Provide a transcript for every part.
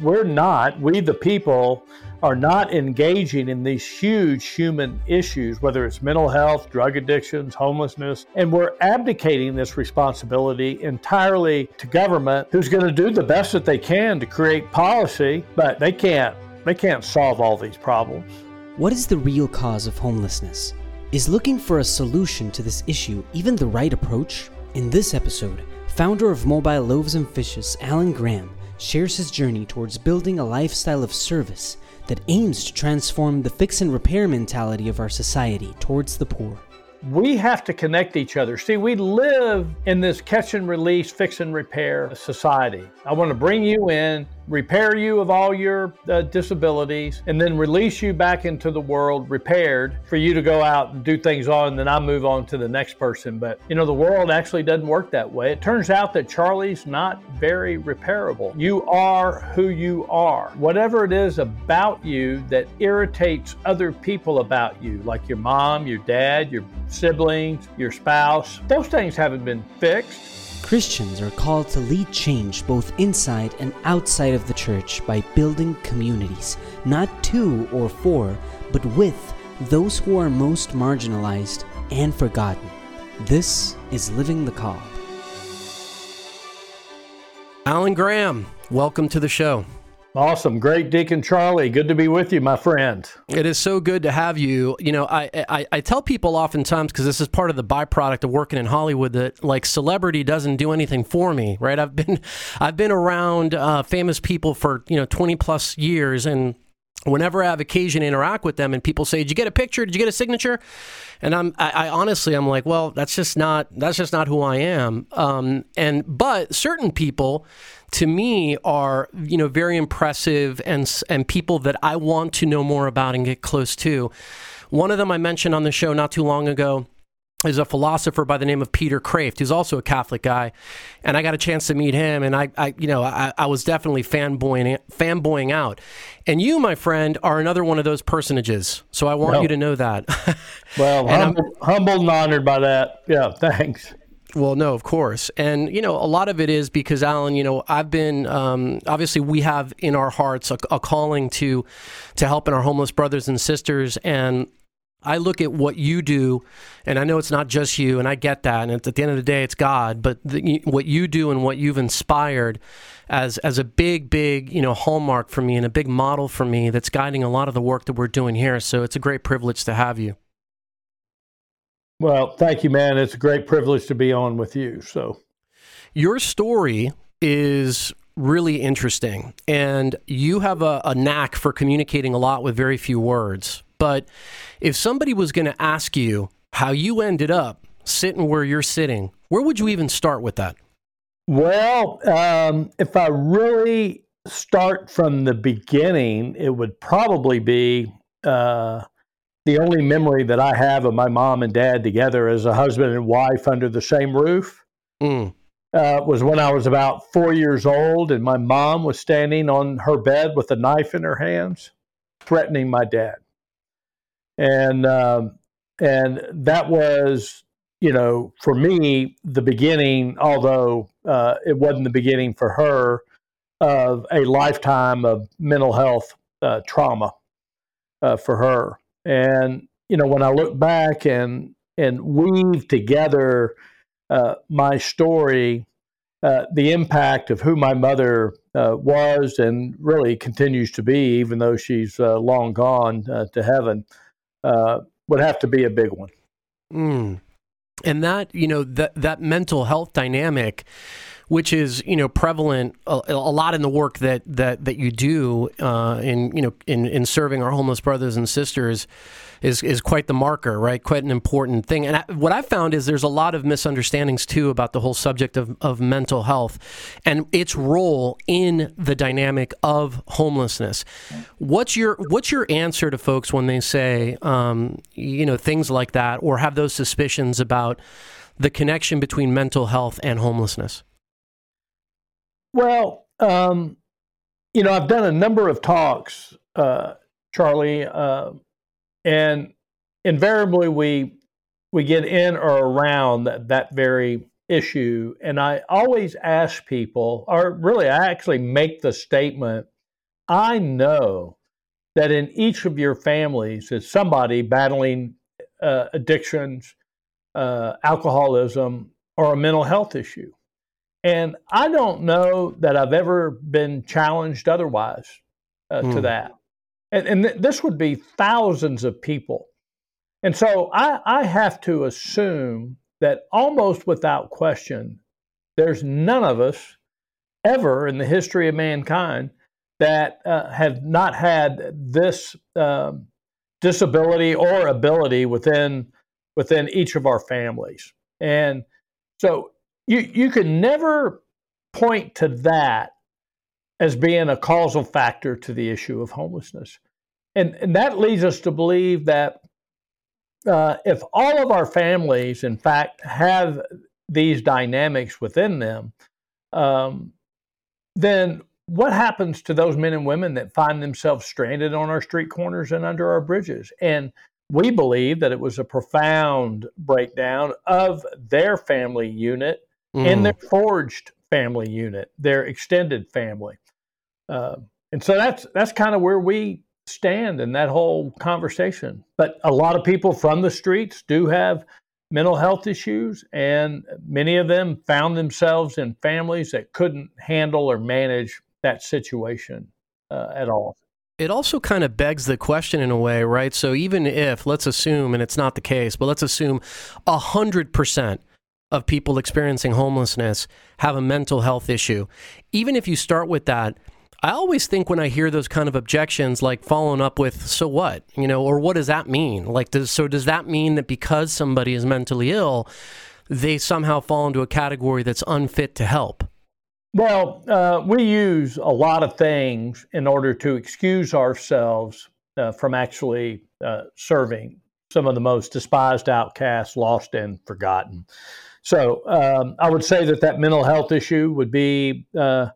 we're not, we the people, are not engaging in these huge human issues, whether it's mental health, drug addictions, homelessness, and we're abdicating this responsibility entirely to government who's going to do the best that they can to create policy, but they can't they can't solve all these problems. What is the real cause of homelessness? Is looking for a solution to this issue even the right approach? In this episode, founder of Mobile Loaves and Fishes, Alan Graham, shares his journey towards building a lifestyle of service that aims to transform the fix and repair mentality of our society towards the poor. We have to connect each other. See, we live in this catch and release, fix and repair society. I want to bring you in repair you of all your uh, disabilities, and then release you back into the world repaired for you to go out and do things on, and then I move on to the next person. But you know, the world actually doesn't work that way. It turns out that Charlie's not very repairable. You are who you are. Whatever it is about you that irritates other people about you, like your mom, your dad, your siblings, your spouse, those things haven't been fixed. Christians are called to lead change both inside and outside of the church by building communities, not to or for, but with those who are most marginalized and forgotten. This is Living the Call. Alan Graham, welcome to the show. Awesome. Great, Deacon Charlie. Good to be with you, my friend. It is so good to have you. You know, I, I, I tell people oftentimes, because this is part of the byproduct of working in Hollywood, that like celebrity doesn't do anything for me, right? I've been, I've been around uh, famous people for, you know, 20 plus years. And whenever I have occasion to interact with them and people say, did you get a picture? Did you get a signature? And I'm, I, I honestly, I'm like, well, that's just not, that's just not who I am. Um, and, but certain people, to me are you know very impressive and and people that I want to know more about and get close to. One of them I mentioned on the show not too long ago is a philosopher by the name of Peter Kreeft, who's also a Catholic guy, and I got a chance to meet him, and I, I you know, I, I, was definitely fanboying fanboying out. And you, my friend, are another one of those personages, so I want you to know that. well, humble, humbled and honored by that. Yeah, thanks. Well, no, of course. And, you know, a lot of it is because, Alan, you know, I've been, um, obviously, we have in our hearts a, a calling to, to helping our homeless brothers and sisters. And I look at what you do, and I know it's not just you, and I get that. And at the end of the day, it's God. But the, what you do and what you've inspired as as a big, big, you know, hallmark for me and a big model for me that's guiding a lot of the work that we're doing here. So it's a great privilege to have you. Well, thank you, man. It's a great privilege to be on with you. So, your story is really interesting, and you have a, a knack for communicating a lot with very few words. But if somebody was going to ask you how you ended up sitting where you're sitting, where would you even start with that? Well, um, if I really start from the beginning, it would probably be uh, the only memory that I have of my mom and dad together as a husband and wife under the same roof mm. uh, was when I was about four years old, and my mom was standing on her bed with a knife in her hands, threatening my dad. And um, and that was, you know, for me the beginning. Although uh, it wasn't the beginning for her of a lifetime of mental health uh, trauma uh, for her. And you know, when I look back and and weave together uh, my story, uh, the impact of who my mother uh, was and really continues to be, even though she's long gone to heaven, uh, would have to be a big one. Mm. And that you know that that mental health dynamic which is you know prevalent a, a, lot in the work that that that you do uh, in you know in in serving our homeless brothers and sisters is is quite the marker, right? Quite an important thing. And I, what I've found is there's a lot of misunderstandings too about the whole subject of, of mental health and its role in the dynamic of homelessness. What's your what's your answer to folks when they say um, you know things like that or have those suspicions about the connection between mental health and homelessness? Well, um, you know, I've done a number of talks, uh, Charlie, uh, and invariably we we get in or around that, that very issue. And I always ask people, or really, I actually make the statement I know that in each of your families is somebody battling uh, addictions, uh, alcoholism, or a mental health issue. And I don't know that I've ever been challenged otherwise uh, mm. to hmm. that. And, and th- this would be thousands of people. And so I, I have to assume that almost without question, there's none of us ever in the history of mankind that uh, have not had this um, disability or ability within within each of our families. And so you you can never point to that as being a causal factor to the issue of homelessness. And, and that leads us to believe that uh, if all of our families, in fact, have these dynamics within them, um, then what happens to those men and women that find themselves stranded on our street corners and under our bridges? And we believe that it was a profound breakdown of their family unit mm. and their forged family unit, their extended family. Uh, and so that's that's kind of where we stand in that whole conversation. But a lot of people from the streets do have mental health issues, and many of them found themselves in families that couldn't handle or manage that situation uh, at all. It also kind of begs the question in a way, right? So even if, let's assume, and it's not the case, but let's assume 100% of people experiencing homelessness have a mental health issue. Even if you start with that, I always think when I hear those kind of objections, like following up with, so what? You know, or what does that mean? Like, does, so does that mean that because somebody is mentally ill, they somehow fall into a category that's unfit to help? Well, uh, we use a lot of things in order to excuse ourselves uh, from actually uh, serving some of the most despised outcasts, lost and forgotten. So um, I would say that that mental health issue would be uh,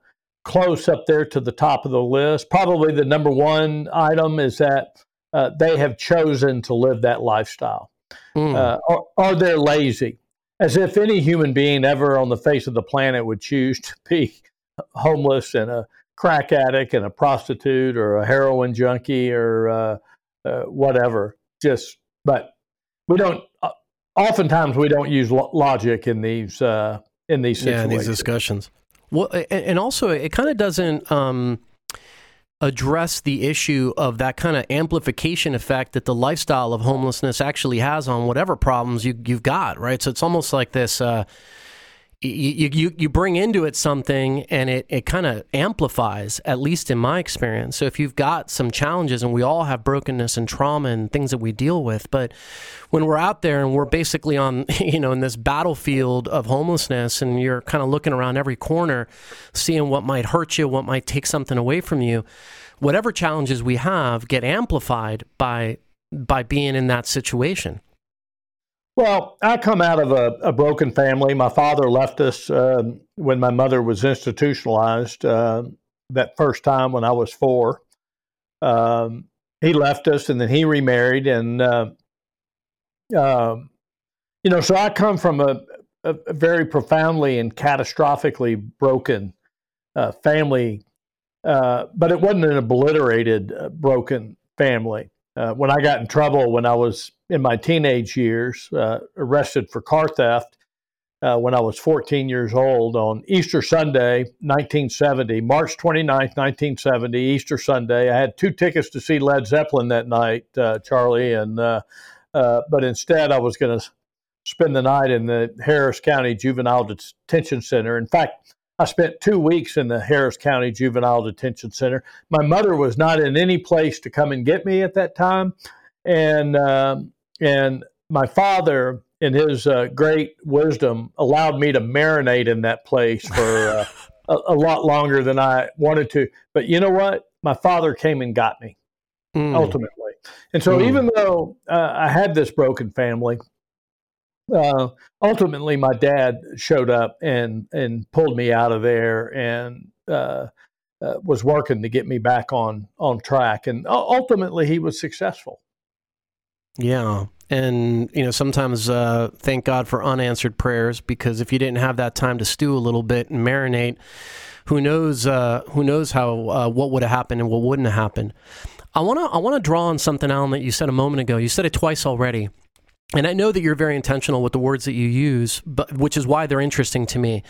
close up there to the top of the list. Probably the number one item is that uh, they have chosen to live that lifestyle. Mm. Uh, or, or they're lazy, as if any human being ever on the face of the planet would choose to be homeless and a crack addict and a prostitute or a heroin junkie or uh, uh whatever. Just, but we don't. Oftentimes, we don't use lo- logic in these uh, in these situations. Yeah, in these discussions. Well, and also it kind of doesn't um, address the issue of that kind of amplification effect that the lifestyle of homelessness actually has on whatever problems you, you've got, right? So it's almost like this. Uh, you, you, you bring into it something and it, it kind of amplifies, at least in my experience. So if you've got some challenges, and we all have brokenness and trauma and things that we deal with, but when we're out there and we're basically on, you know, in this battlefield of homelessness and you're kind of looking around every corner, seeing what might hurt you, what might take something away from you, whatever challenges we have get amplified by by being in that situation. Well, I come out of a, a broken family. My father left us uh, when my mother was institutionalized uh, that first time when I was four. Um, he left us and then he remarried. And, uh, you know, so I come from a, a, a very profoundly and catastrophically broken uh, family, uh, but it wasn't an obliterated, uh, broken family. when I got in trouble when I was in my teenage years, uh, arrested for car theft uh, when I was 14 years old on Easter Sunday, 1970, March 29th, 1970, Easter Sunday. I had two tickets to see Led Zeppelin that night, uh, Charlie, and uh, uh, but instead I was going to spend the night in the Harris County Juvenile Detention Center. In fact, I spent two weeks in the Harris County Juvenile Detention Center. My mother was not in any place to come and get me at that time. And um, and my father, in his uh, great wisdom, allowed me to marinate in that place for uh, a, a, lot longer than I wanted to. But you know what? My father came and got me mm. ultimately. And so, mm. even though uh, I had this broken family, uh, ultimately my dad showed up and and pulled me out of there and uh, uh, was working to get me back on on track. And ultimately, he was successful. Yeah. And, you know, sometimes uh, thank God for unanswered prayers because if you didn't have that time to stew a little bit and marinate, who knows uh, who knows how uh, what would have happened and what wouldn't have happened. I want to I want to draw on something, Alan, that you said a moment ago. You said it twice already. And I know that you're very intentional with the words that you use, but which is why they're interesting to me.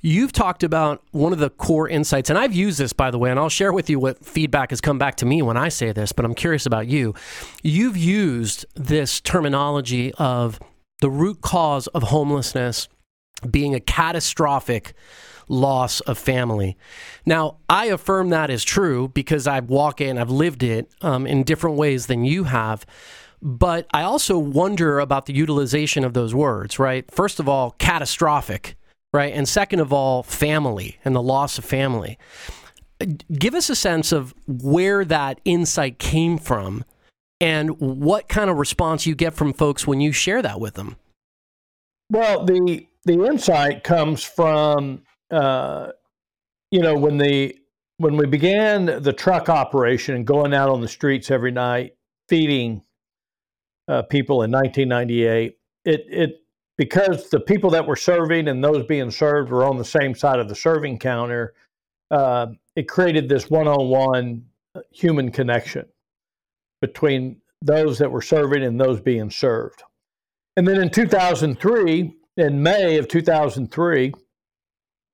You've talked about one of the core insights, and I've used this, by the way, and I'll share with you what feedback has come back to me when I say this, but I'm curious about you. You've used this terminology of the root cause of homelessness being a catastrophic loss of family. Now, I affirm that is true because I walk in, I've lived it um, in different ways than you have. But I also wonder about the utilization of those words, right? First of all, catastrophic, right? And second of all, family and the loss of family. Give us a sense of where that insight came from and what kind of response you get from folks when you share that with them. Well, the the insight comes from uh, you know when the when we began the truck operation and going out on the streets every night feeding uh, people in 1998. It it because the people that were serving and those being served were on the same side of the serving counter. Uh, it created this one-on-one human connection between those that were serving and those being served. And then in 2003, in May of 2003,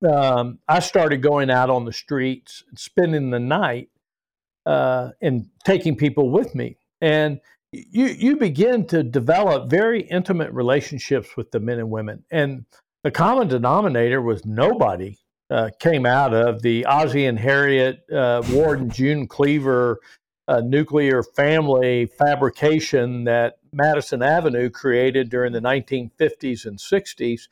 um, I started going out on the streets, spending the night, uh, and taking people with me. And you you begin to develop very intimate relationships with the men and women, and the common denominator was nobody uh, came out of the Ozzie and Harriet uh, Ward and June Cleaver uh, nuclear family fabrication that Madison Avenue created during the 1950s and 60s.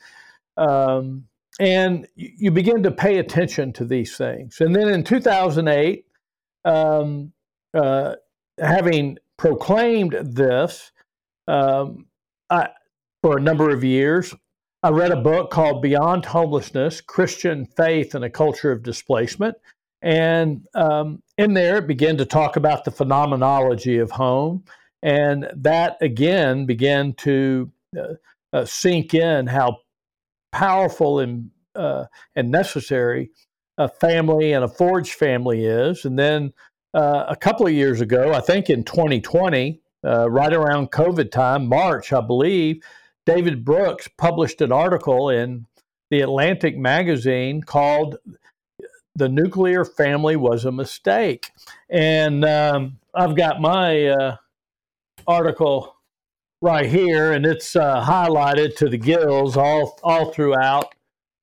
Um, and you begin to pay attention to these things. And then in 2008, um, uh, having proclaimed this um, I, for a number of years. I read a book called Beyond Homelessness Christian Faith and a Culture of Displacement. And um, in there, it began to talk about the phenomenology of home. And that again began to uh, uh, sink in how powerful and, uh, and necessary a family and a forged family is. And then uh, a couple of years ago, I think in 2020, uh, right around COVID time, March, I believe, David Brooks published an article in the Atlantic magazine called The Nuclear Family Was a Mistake. And um, I've got my uh, article right here, and it's uh, highlighted to the gills all, all throughout.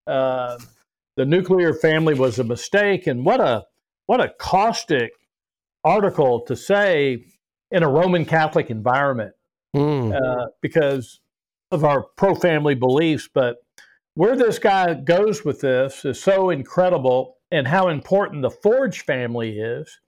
Uh, the nuclear family was a mistake, and what a what a caustic article to say in a Roman Catholic environment mm. uh, because of our pro family beliefs. But where this guy goes with this is so incredible and how important the Forge family is,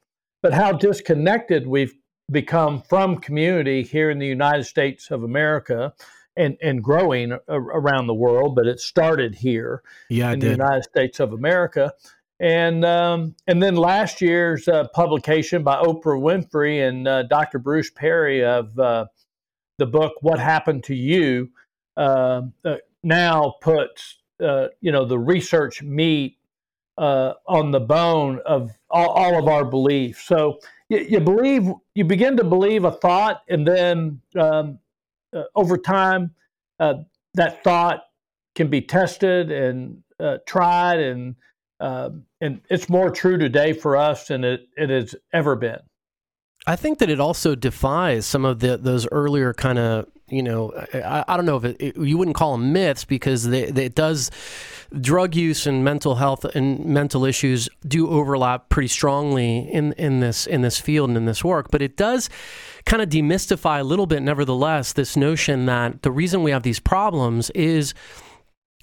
but how disconnected we've become from community here in the United States of America and, and growing around the world. But it started here yeah, in the United States of America. And um, and then last year's uh, publication by Oprah Winfrey and uh, Dr. Bruce Perry of uh, the book "What Happened to You" uh, uh, now puts uh, you know the research meat on the bone of all, all, of our beliefs. So you, you, believe you begin to believe a thought, and then um, over time that thought can be tested and tried and um, and it's more true today for us than it, it has ever been. I think that it also defies some of the those earlier kind of you know I, I don't know if it, it, you wouldn't call them myths because they, they, it does drug use and mental health and mental issues do overlap pretty strongly in in this in this field and in this work but it does kind of demystify a little bit nevertheless this notion that the reason we have these problems is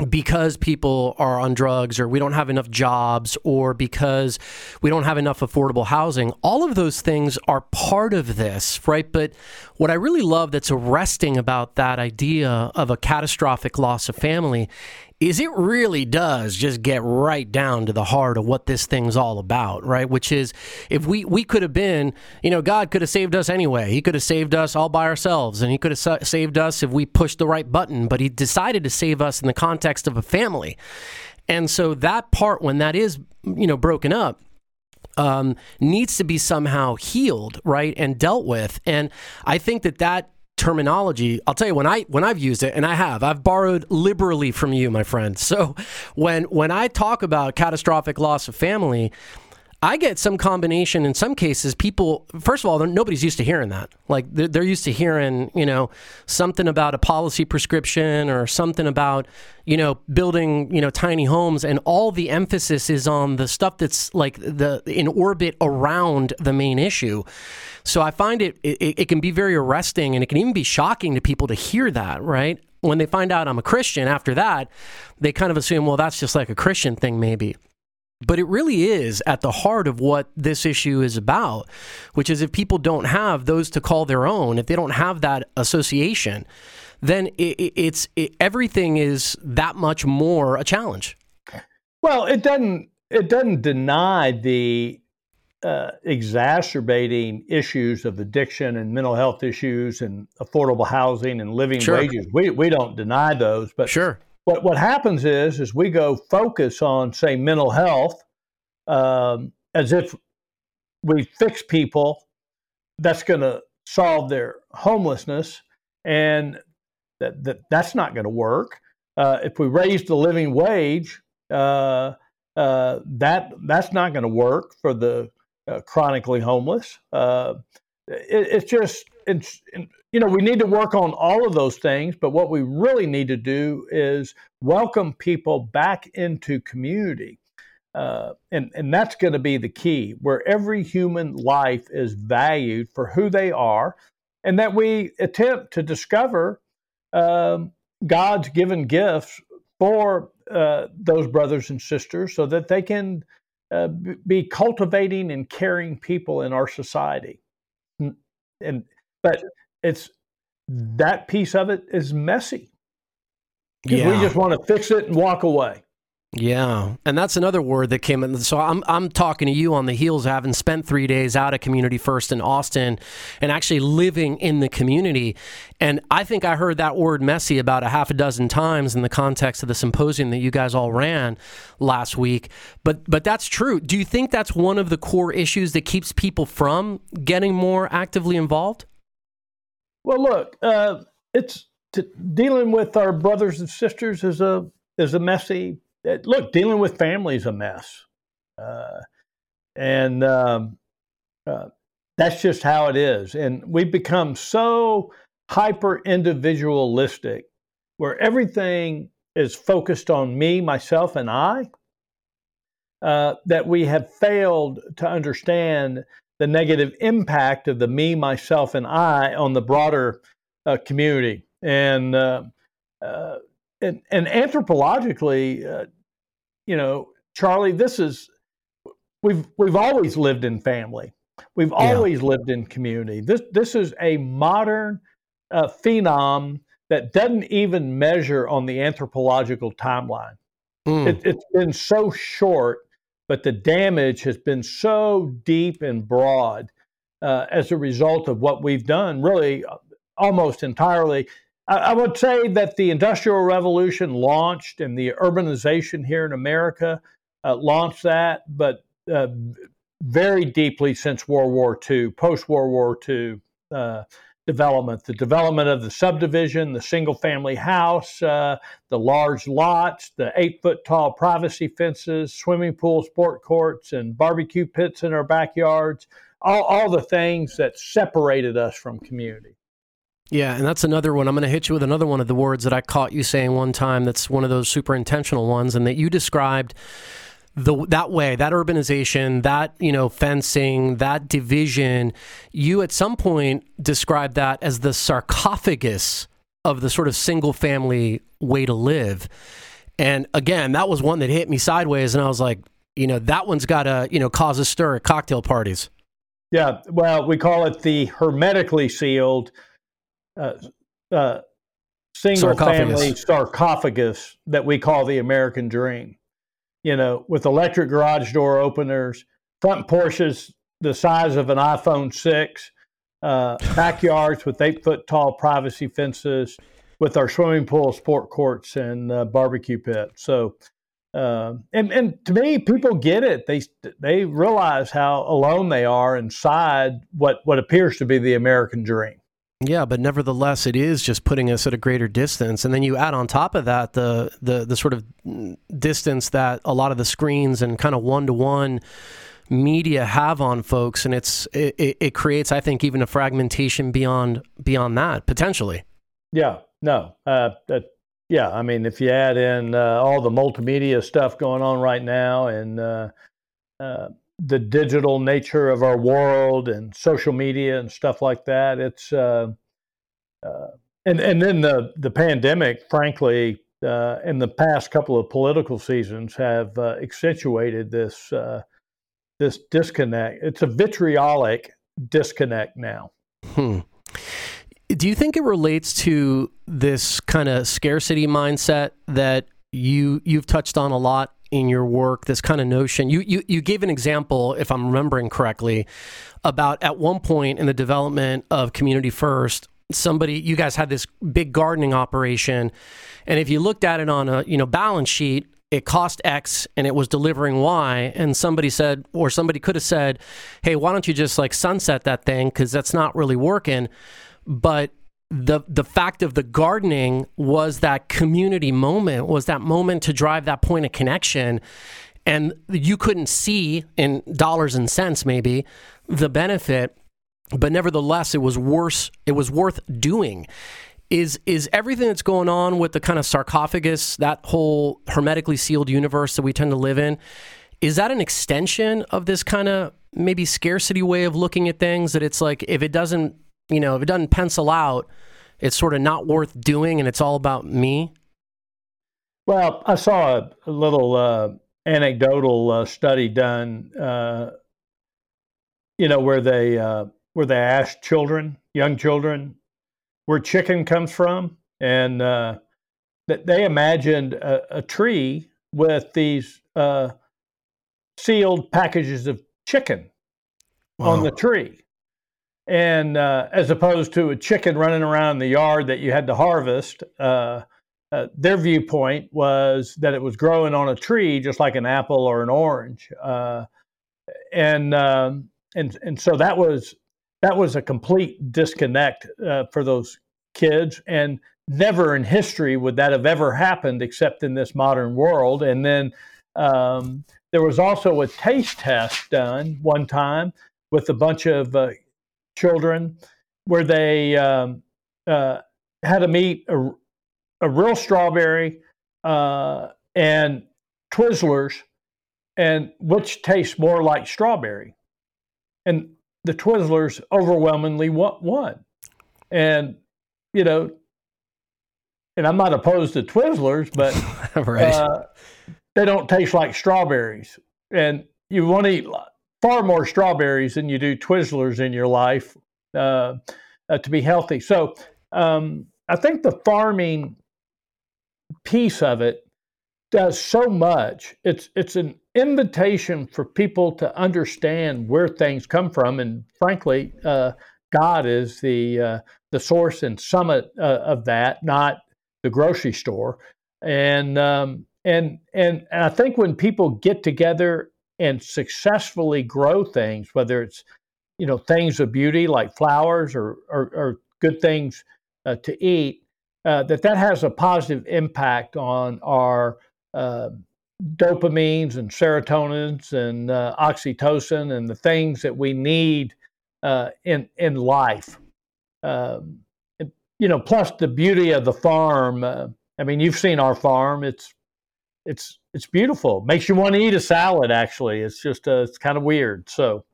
because people are on drugs or we don't have enough jobs or because we don't have enough affordable housing all of those things are part of this right? But what i really love that's arresting about that idea of a catastrophic loss of family is it really does just get right down to the heart of what this thing's all about, right? Which is if we we could have been, you know, God could have saved us anyway. He could have saved us all by ourselves and he could have saved us if we pushed the right button, but he decided to save us in the context of a family. And so that part, when that is, you know, broken up, um, needs to be somehow healed, right, and dealt with. And I think that that terminology i'll tell you when i when i've used it and i have i've borrowed liberally from you my friend. So when when i talk about catastrophic loss of family I get some combination in some cases. People, first of all, nobody's used to hearing that. Like they're, they're, used to hearing, you know, something about a policy prescription or something about, you know, building, you know, tiny homes, and all the emphasis is on the stuff that's like the in orbit around the main issue. So I find it, it it can be very arresting, and it can even be shocking to people to hear that. Right when they find out I'm a Christian, after that, they kind of assume, well, that's just like a Christian thing, maybe. But it really is at the heart of what this issue is about, which is if people don't have those to call their own, if they don't have that association, then it, it's it, everything is that much more a challenge. Well, it doesn't it doesn't deny the uh, exacerbating issues of addiction and mental health issues and affordable housing and living sure. wages. We we don't deny those, but sure what what happens is is we go focus on say mental health um, as if we fix people that's going to solve their homelessness and that, that that's not going to work. Uh, if we raise the living wage uh, uh, that that's not going to work for the uh, chronically homeless. Uh, it, it's just it's you know, we need to work on all of those things, but what we really need to do is welcome people back into community. Uh, and, and that's going to be the key, where every human life is valued for who they are, and that we attempt to discover um, God's given gifts for uh, those brothers and sisters so that they can uh, be cultivating and caring people in our society. And but it's that piece of it is messy. Yeah. We just want to fix it and walk away. Yeah, and that's another word that came in. So I'm I'm talking to you on the heels of having spent three days out of Community First in Austin, and actually living in the community. And I think I heard that word "messy" about a half a dozen times in the context of the symposium that you guys all ran last week. But but that's true. Do you think that's one of the core issues that keeps people from getting more actively involved? Well, look, uh, it's to, dealing with our brothers and sisters is a is a messy. Uh, look, dealing with family is a mess, uh, and um, uh, that's just how it is. And we've become so hyper individualistic, where everything is focused on me, myself, and I. Uh, that we have failed to understand the negative impact of the me, myself, and I on the broader uh, community. And, uh, uh, and, and anthropologically, uh, you know, Charlie, this is we've we've always lived in family. We've always yeah. lived in community. This this is a modern uh, phenom that doesn't even measure on the anthropological timeline. Mm. It, it's been so short but the damage has been so deep and broad uh, as a result of what we've done, really uh, almost entirely. I, I, would say that the Industrial Revolution launched and the urbanization here in America uh, launched that, but uh, very deeply since World War II, post World War II. Development, the development of the subdivision, the single family house, uh, the large lots, the eight foot tall privacy fences, swimming pools, sport courts, and barbecue pits in our backyards, all, all the things that separated us from community. Yeah, and that's another one. I'm going to hit you with another one of the words that I caught you saying one time that's one of those super intentional ones, and that you described the that way, that urbanization, that you know fencing, that division, you at some point described that as the sarcophagus of the sort of single family way to live. And again, that was one that hit me sideways, and I was like, you know, that one's got to you know cause a stir at cocktail parties. Yeah, well, we call it the hermetically sealed uh, uh, single sarcophagus. family sarcophagus that we call the American dream you know, with electric garage door openers, front porches the size of an iPhone 6, uh, backyards with eight foot tall privacy fences, with our swimming pool, sport courts, and uh, barbecue pit. So uh, and and to me, people get it. They they realize how alone they are inside what what appears to be the American dream. Yeah, but nevertheless, it is just putting us at a greater distance, and then you add on top of that the the the sort of distance that a lot of the screens and kind of one to one media have on folks, and it's it, it creates, I think, even a fragmentation beyond beyond that potentially. Yeah, no, uh, that, yeah. I mean, if you add in uh, all the multimedia stuff going on right now, and uh, uh the digital nature of our world and social media and stuff like that. It's uh, uh, and and then the the pandemic, frankly, uh, in the past couple of political seasons have uh, accentuated this uh, this disconnect. It's a vitriolic disconnect now. Hmm. Do you think it relates to this kind of scarcity mindset that you you've touched on a lot in your work this kind of notion. You, you you gave an example if i'm remembering correctly about at one point in the development of community first somebody you guys had this big gardening operation. And if you looked at it on a you know balance sheet it cost x and it was delivering y. And somebody said or somebody could have said hey why don't you just like sunset that thing? Cuz that's not really working. But the the fact of the gardening was that community moment was that moment to drive that point of connection. And you couldn't see in dollars and cents maybe the benefit but nevertheless it was worse it was worth doing. Is is everything that's going on with the kind of sarcophagus that whole hermetically sealed universe that we tend to live in is that an extension of this kind of maybe scarcity way of looking at things? That it's like if it doesn't you know, if it doesn't pencil out, it's sort of not worth doing and it's all about me? Well, I saw a, a little uh, anecdotal uh, study done, uh, you know, where they uh, where they asked children, young children, where chicken comes from, and uh, that they imagined a, a, tree with these uh, sealed packages of chicken wow. on the tree and uh, as opposed to a chicken running around the yard that you had to harvest. Uh, uh, their viewpoint was that it was growing on a tree, just like an apple or an orange, uh, and um, and and so that was that was a complete disconnect uh, for those kids, and never in history would that have ever happened except in this modern world. And then um, there was also a taste test done one time with a bunch of uh, children where they um, uh, had to meet a, a real strawberry uh, and Twizzlers, and which tastes more like strawberry. And the Twizzlers overwhelmingly won. And, you know, and I'm not opposed to Twizzlers, but right. uh, they don't taste like strawberries. And you want to eat far more strawberries than you do Twizzlers in your life uh, uh, to be healthy. So um, I think the farming piece of it does so much. It's it's an invitation for people to understand where things come from, and frankly, uh, God is the uh, the source and summit uh, of that, not the grocery store. And um, and and and I think when people get together and successfully grow things, whether it's you know things of beauty like flowers or or, or good things uh, to eat, uh, that that has a positive impact on our uh, dopamines and serotonins and uh, oxytocin and the things that we need uh, in in life. Um, you know, plus the beauty of the farm. Uh, I mean, you've seen our farm. It's it's it's beautiful. Makes you want to eat a salad. Actually, it's just uh, it's kind of weird. So,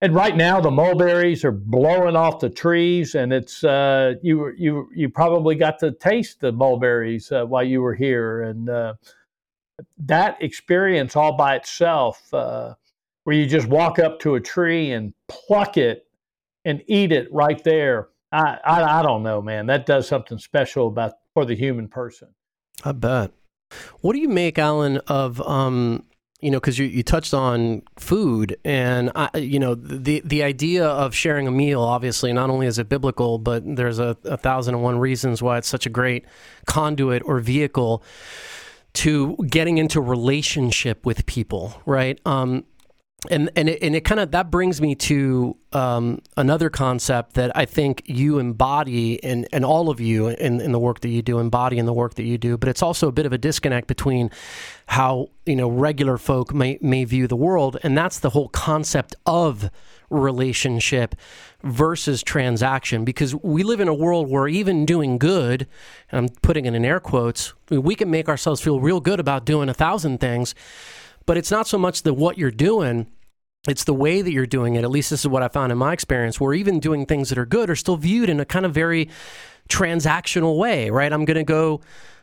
and right now the mulberries are blowing off the trees, and it's uh, you you you probably got to taste the mulberries uh, while you were here, and uh, that experience all by itself, uh, where you just walk up to a tree and pluck it and eat it right there. I, I I don't know, man. That does something special about for the human person. I bet. What do you make, Alan, of um, you know, because you, you touched on food, and I, you know the the idea of sharing a meal. Obviously, not only is it biblical, but there's a, a thousand and one reasons why it's such a great conduit or vehicle. to getting into relationship with people, right? Um, and and it, and it kind of that brings me to um, another concept that I think you embody and and all of you in, in the work that you do embody in the work that you do. But it's also a bit of a disconnect between how you know regular folk may may view the world, and that's the whole concept of relationship versus transaction. Because we live in a world where even doing good, and I'm putting it in air quotes, we can make ourselves feel real good about doing a thousand things but it's not so much the what you're doing it's the way that you're doing it. At least this is what I found in my experience, where even doing things that are good are still viewed in a kind of very transactional way, right? I'm going to go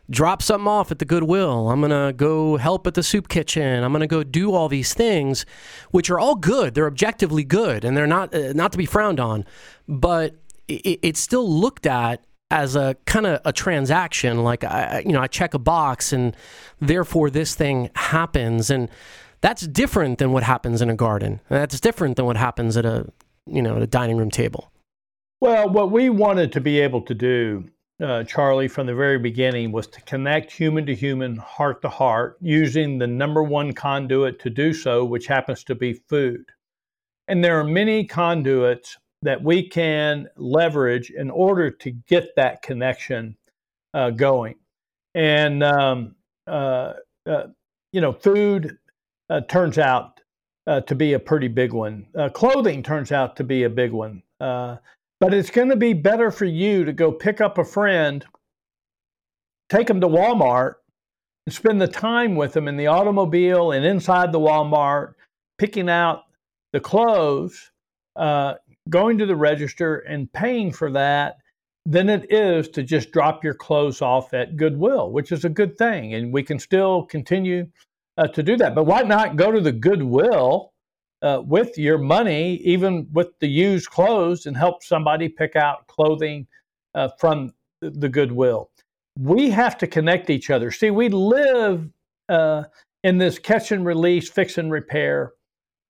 drop something off at the Goodwill. I'm going to go help at the soup kitchen. I'm going to go do all these things, which are all good. They're objectively good and they're not, uh, not to be frowned on, but it's still looked at as a kind of a transaction. Like, I, you know, I check a box and therefore this thing happens. And, that's different than what happens in a garden. That's different than what happens at a you know at a dining room table. Well, what we wanted to be able to do, uh, Charlie, from the very beginning, was to connect human to human, heart to heart, using the number one conduit to do so, which happens to be food. And there are many conduits that we can leverage in order to get that connection uh, going. And um, uh, uh you know, food uh, turns out uh, to be a pretty big one. Uh, clothing turns out to be a big one. But it's going to be better for you to go pick up a friend, take them to Walmart, and spend the time with them in the automobile and inside the Walmart, picking out the clothes, uh, going to the register and paying for that than it is to just drop your clothes off at Goodwill, which is a good thing. And we can still continue uh, to do that. But why not go to the Goodwill uh, with your money, even with the used clothes, and help somebody pick out clothing uh, from the Goodwill? We have to connect each other. See, we live uh, in this catch and release, fix and repair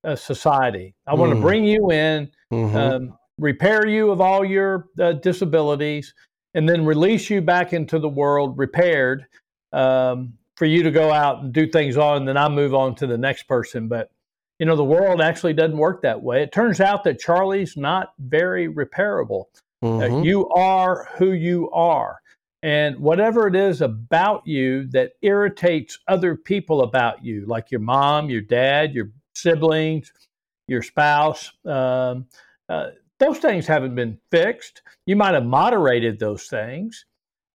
uh, society. I want to mm. bring you in, mm-hmm. um, repair you of all your uh, disabilities, and then release you back into the world repaired. Um, for you to go out and do things on, and then I move on to the next person. But you know, the world actually doesn't work that way. It turns out that Charlie's not very repairable. Uh, mm-hmm. Uh, you are who you are. And whatever it is about you that irritates other people about you, like your mom, your dad, your siblings, your spouse, um, uh, those things haven't been fixed. You might have moderated those things.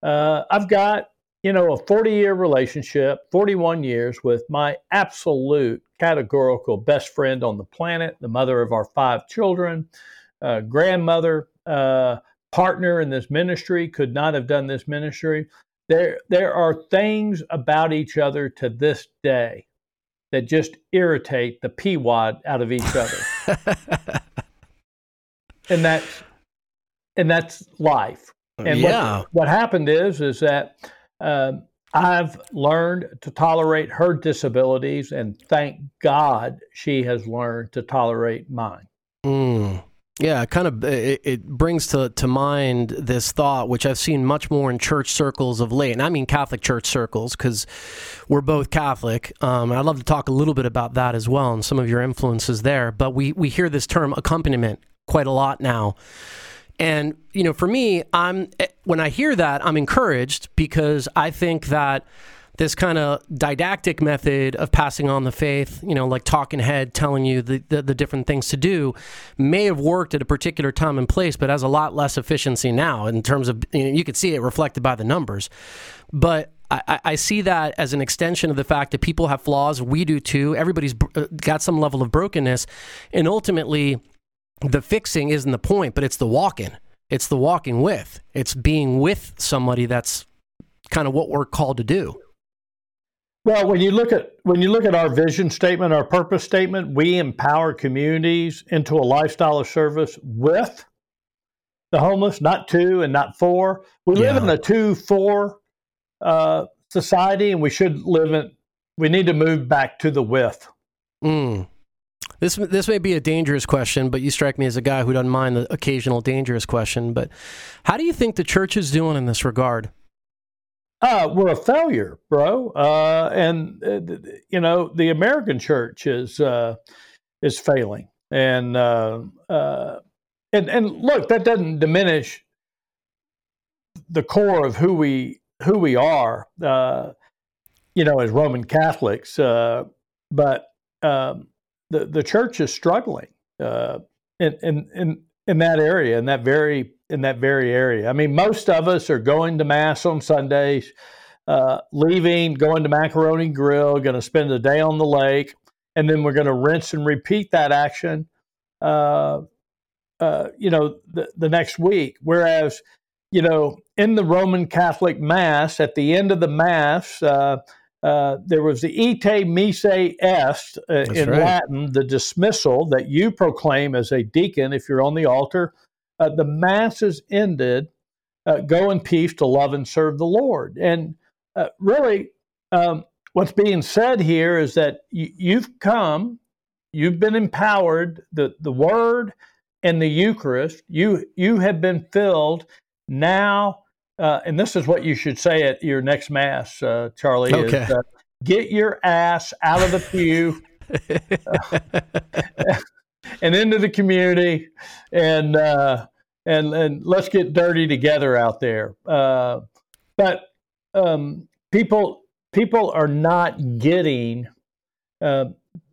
Uh, I've got you know, a 40 year relationship, 41 years with my absolute categorical best friend on the planet, the mother of our five children, uh, grandmother, uh, partner in this ministry, could not have done this ministry. There, there are things about each other to this day that just irritate the peewad out of each other. and that's and that's life. And yeah. what, what happened is is that uh, I've learned to tolerate her disabilities, and thank God she has learned to tolerate mine. Mm. Yeah, kind of it, it, brings to, to mind this thought, which I've seen much more in church circles of late, and I mean Catholic church circles because we're both Catholic. Um, I'd love to talk a little bit about that as well and some of your influences there. But we we hear this term accompaniment quite a lot now. And you know, for me, I'm eh, when I hear that, I'm encouraged because I think that this kind of didactic method of passing on the faith, you know, like talking head telling you the, the, the, different things to do, may have worked at a particular time and place, but has a lot less efficiency now in terms of, you, know, you could see it reflected by the numbers. But I, I, see that as an extension of the fact that people have flaws. We do too. Everybody's uh, got some level of brokenness. And ultimately, the fixing isn't the point, but it's the walking. It's the walking with. It's being with somebody that's kind of what we're called to do. Well, when you look at when you look at our vision statement, our purpose statement, we empower communities into a lifestyle of service with the homeless, not to and not for. We yeah. live in a two for uh, society, and we should live in. We need to move back to the with. Mm. This this may be a dangerous question, but you strike me as a guy who doesn't mind the occasional dangerous question. But how do you think the church is doing in this regard? Uh, we're a failure, bro. Uh, and uh, you know the American church is uh, is failing, and uh, uh, and and look, that doesn't diminish the core of who we who we are. Uh, you know, as Roman Catholics, but um, the the church is struggling in, and in in that area, in that very in that very area. I mean, most of us are going to mass on Sundays, uh, leaving, going to Macaroni Grill, going to spend a day on the lake, and then we're going to rinse and repeat that action. Uh, uh, you know, the, the next week. Whereas, you know, in the Roman Catholic Mass, at the end of the Mass, uh, there was the ite missa est uh, in right. Latin, the dismissal that you proclaim as a deacon if you're on the altar uh, the mass is ended. Uh, go in peace to love and serve the Lord. And uh, really, um, what's being said here is that y- you've come, you've been empowered, the, the Word and the Eucharist, you, you have been filled. Now, uh, and this is what you should say at your next Mass, uh, Charlie, okay. is uh, get your ass out of the pew. and into the community, and uh, and and let's get dirty together out there. Uh, but um, people people are not getting uh,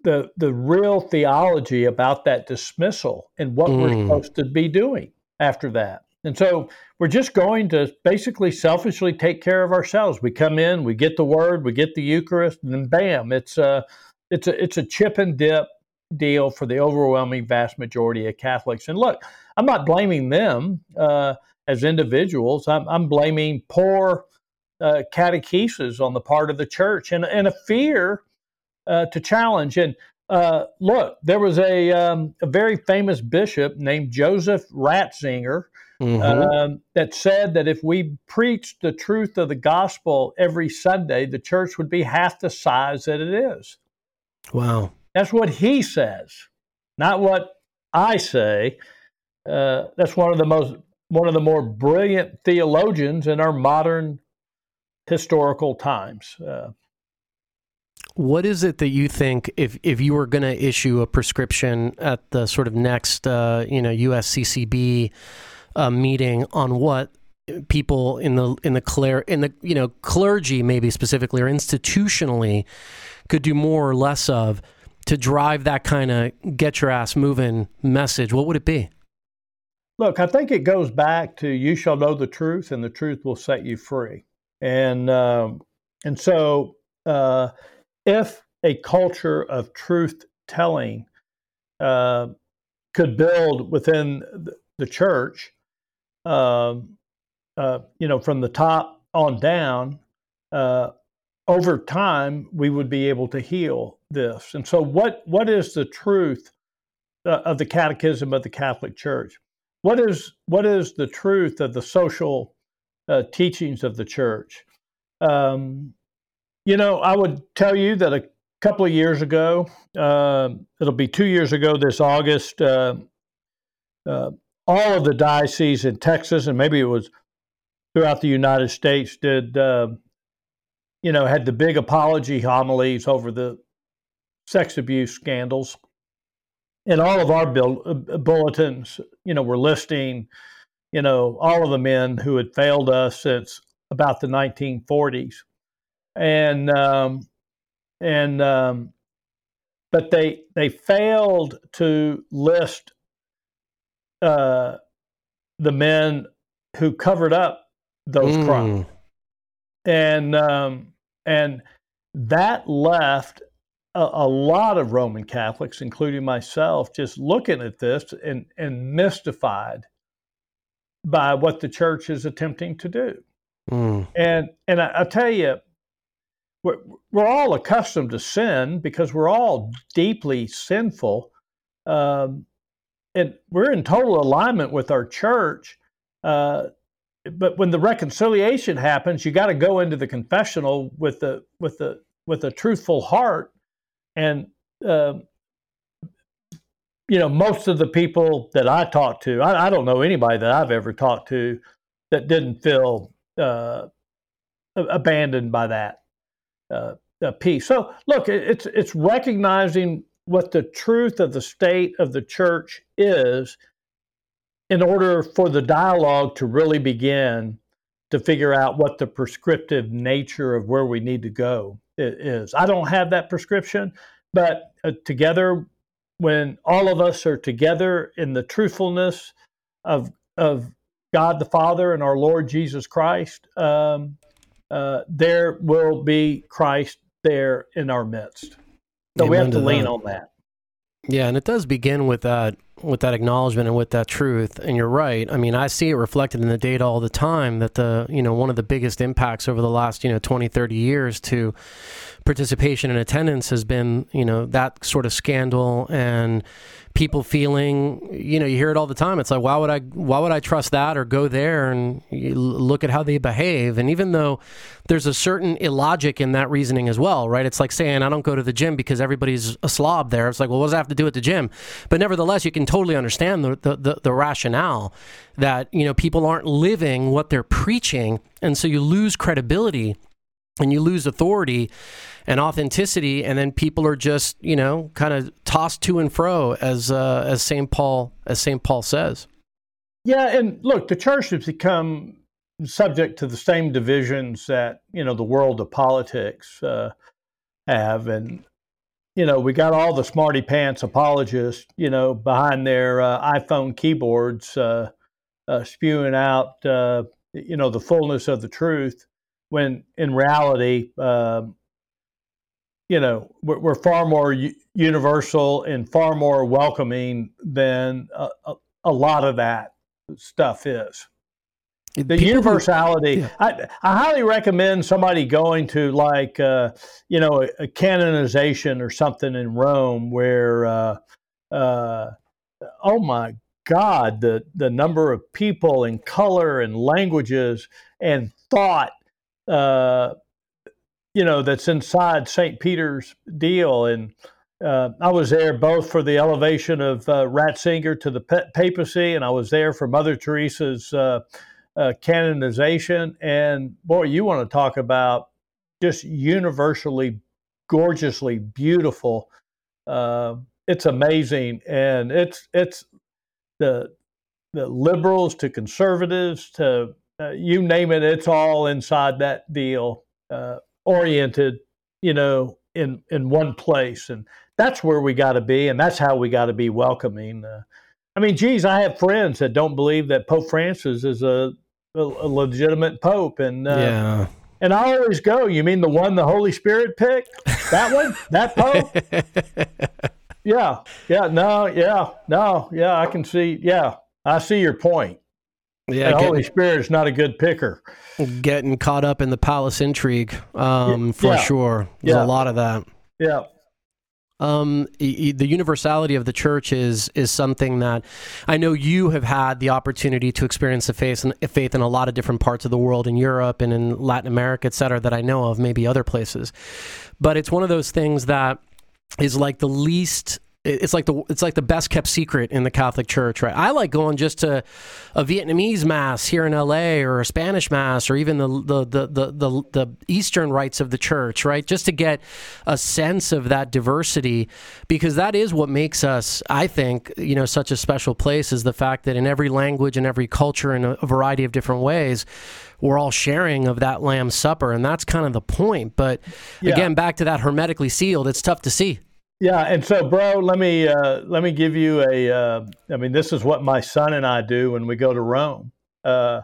the the real theology about that dismissal and what mm. we're supposed to be doing after that. And so we're just going to basically selfishly take care of ourselves. We come in, we get the word, we get the Eucharist, and then bam, it's a it's a it's a chip and dip deal for the overwhelming vast majority of Catholics. And look, I'm not blaming them uh, as individuals. I'm, I'm blaming poor uh, catechesis on the part of the church and, and a fear uh, to challenge. And uh, look, there was a, um, a very famous bishop named Joseph Ratzinger. Mm-hmm. Um, that said that if we preached the truth of the gospel every Sunday, the church would be half the size that it is. Wow. That's what he says, not what I say. Uh, that's one of the most one of the more brilliant theologians in our modern historical times. Uh, what is it that you think if if you were going to issue a prescription at the sort of next uh, you know USCCB uh, meeting on what people in the in the cler in the you know clergy maybe specifically or institutionally could do more or less of to drive that kind of get your ass moving message, what would it be? Look, I think it goes back to you shall know the truth, and the truth will set you free. And um, and so, uh, if a culture of truth telling uh, could build within the church, uh, you know, from the top on down, uh, over time we would be able to heal this. And so, what what is the truth uh, of the Catechism of the Catholic Church? What is what is the truth of the social uh, teachings of the Church? Um, you know, I would tell you that a couple of years ago, uh, it'll be two years ago this August. Uh, uh, all of the dioceses in Texas, and maybe it was throughout the United States, did uh, you know, had the big apology homilies over the sex abuse scandals. And all of our bill, uh, bulletins, you know, were listing, you know, all of the men who had failed us since about the 1940s. And, um, and, um, but they, they failed to list uh, the men who covered up those mm. crimes. And, um, and that left a, a, lot of Roman Catholics, including myself, just looking at this and, and mystified by what the church is attempting to do. Mm. And and I, I tell you, we're, we're all accustomed to sin because we're all deeply sinful. Um, and we're in total alignment with our church. Uh, but when the reconciliation happens, you got to go into the confessional with the with the with a truthful heart, and uh, you know most of the people that I talked to, I, I, don't know anybody that I've ever talked to that didn't feel uh, abandoned by that uh, piece. So look, it's it's recognizing what the truth of the state of the church is in order for the dialogue to really begin to figure out what the prescriptive nature of where we need to go is. I don't have that prescription, but uh, together, when all of us are together in the truthfulness of of God the Father and our Lord Jesus Christ, um, uh, there will be Christ there in our midst. So we have to, to lean on that. Yeah, and it does begin with that with that acknowledgement and with that truth. And you're right. I mean, I see it reflected in the data all the time that the, you know, one of the biggest impacts over the last, you know, 20, 30 years to participation and attendance has been, you know, that sort of scandal and people feeling, you know, you hear it all the time. It's like, why would I, why would I trust that or go there and look at how they behave? And even though there's a certain illogic in that reasoning as well, right? It's like saying I don't go to the gym because everybody's a slob there. It's like, well, what does that have to do with the gym? But nevertheless, you can totally understand the, the, the, the rationale that, you know, people aren't living what they're preaching. And so you lose credibility and you lose authority and authenticity, and then people are just you know kind of tossed to and fro as uh, as Saint Paul as Saint Paul says. Yeah, and look, the church has become subject to the same divisions that you know the world of politics uh, have, and you know we got all the smarty pants apologists, you know, behind their uh, iPhone keyboards, uh, uh spewing out uh, you know the fullness of the truth when in reality, um, you know, we're, we're far more u- universal and far more welcoming than a, a, a, lot of that stuff is. The People universality. Who, yeah. I, I, highly recommend somebody going to like, uh, you know, a, a, canonization or something in Rome where, uh, uh, oh my God, the the number of people and color and languages and thought uh, you know, that's inside St. Peter's deal. And uh, I was there both for the elevation of uh, Ratzinger to the papacy, and I was there for Mother Teresa's uh, canonization. And boy, you want to talk about just universally gorgeously beautiful. Uh, it's amazing, and it's it's the the liberals to conservatives to uh, you name it, it's all inside that deal, uh, oriented, you know, in in one place, and that's where we got to be, and that's how we got to be welcoming. Uh, I mean, geez, I have friends that don't believe that Pope Francis is a, a, a legitimate pope, and uh, yeah. And I always go, you mean the one the Holy Spirit picked? That one? that Pope? yeah. Yeah. No, yeah. No, yeah. I can see. Yeah. I see your point. Yeah, the Holy Spirit is not a good picker. Getting caught up in the palace intrigue, um, for yeah. sure. There's yeah. a lot of that. Yeah. Um, the universality of the church is is something that I know you have had the opportunity to experience the faith and faith in a lot of different parts of the world, in Europe and in Latin America, et cetera, that I know of, maybe other places. But it's one of those things that is like the least it's like the it's like the best kept secret in the Catholic Church, right? I like going just to a Vietnamese mass here in LA or a Spanish mass or even the the the the, the, the Eastern rites of the church, right? Just to get a sense of that diversity because that is what makes us, I think, you know, such a special place is the fact that in every language and every culture in a, a variety of different ways, we're all sharing of that Lamb's Supper, and that's kind of the point. But yeah. again, back to that hermetically sealed, it's tough to see. Yeah, and so, bro, let me uh, let me give you a. Uh, I mean, this is what my son and I do when we go to Rome. Uh,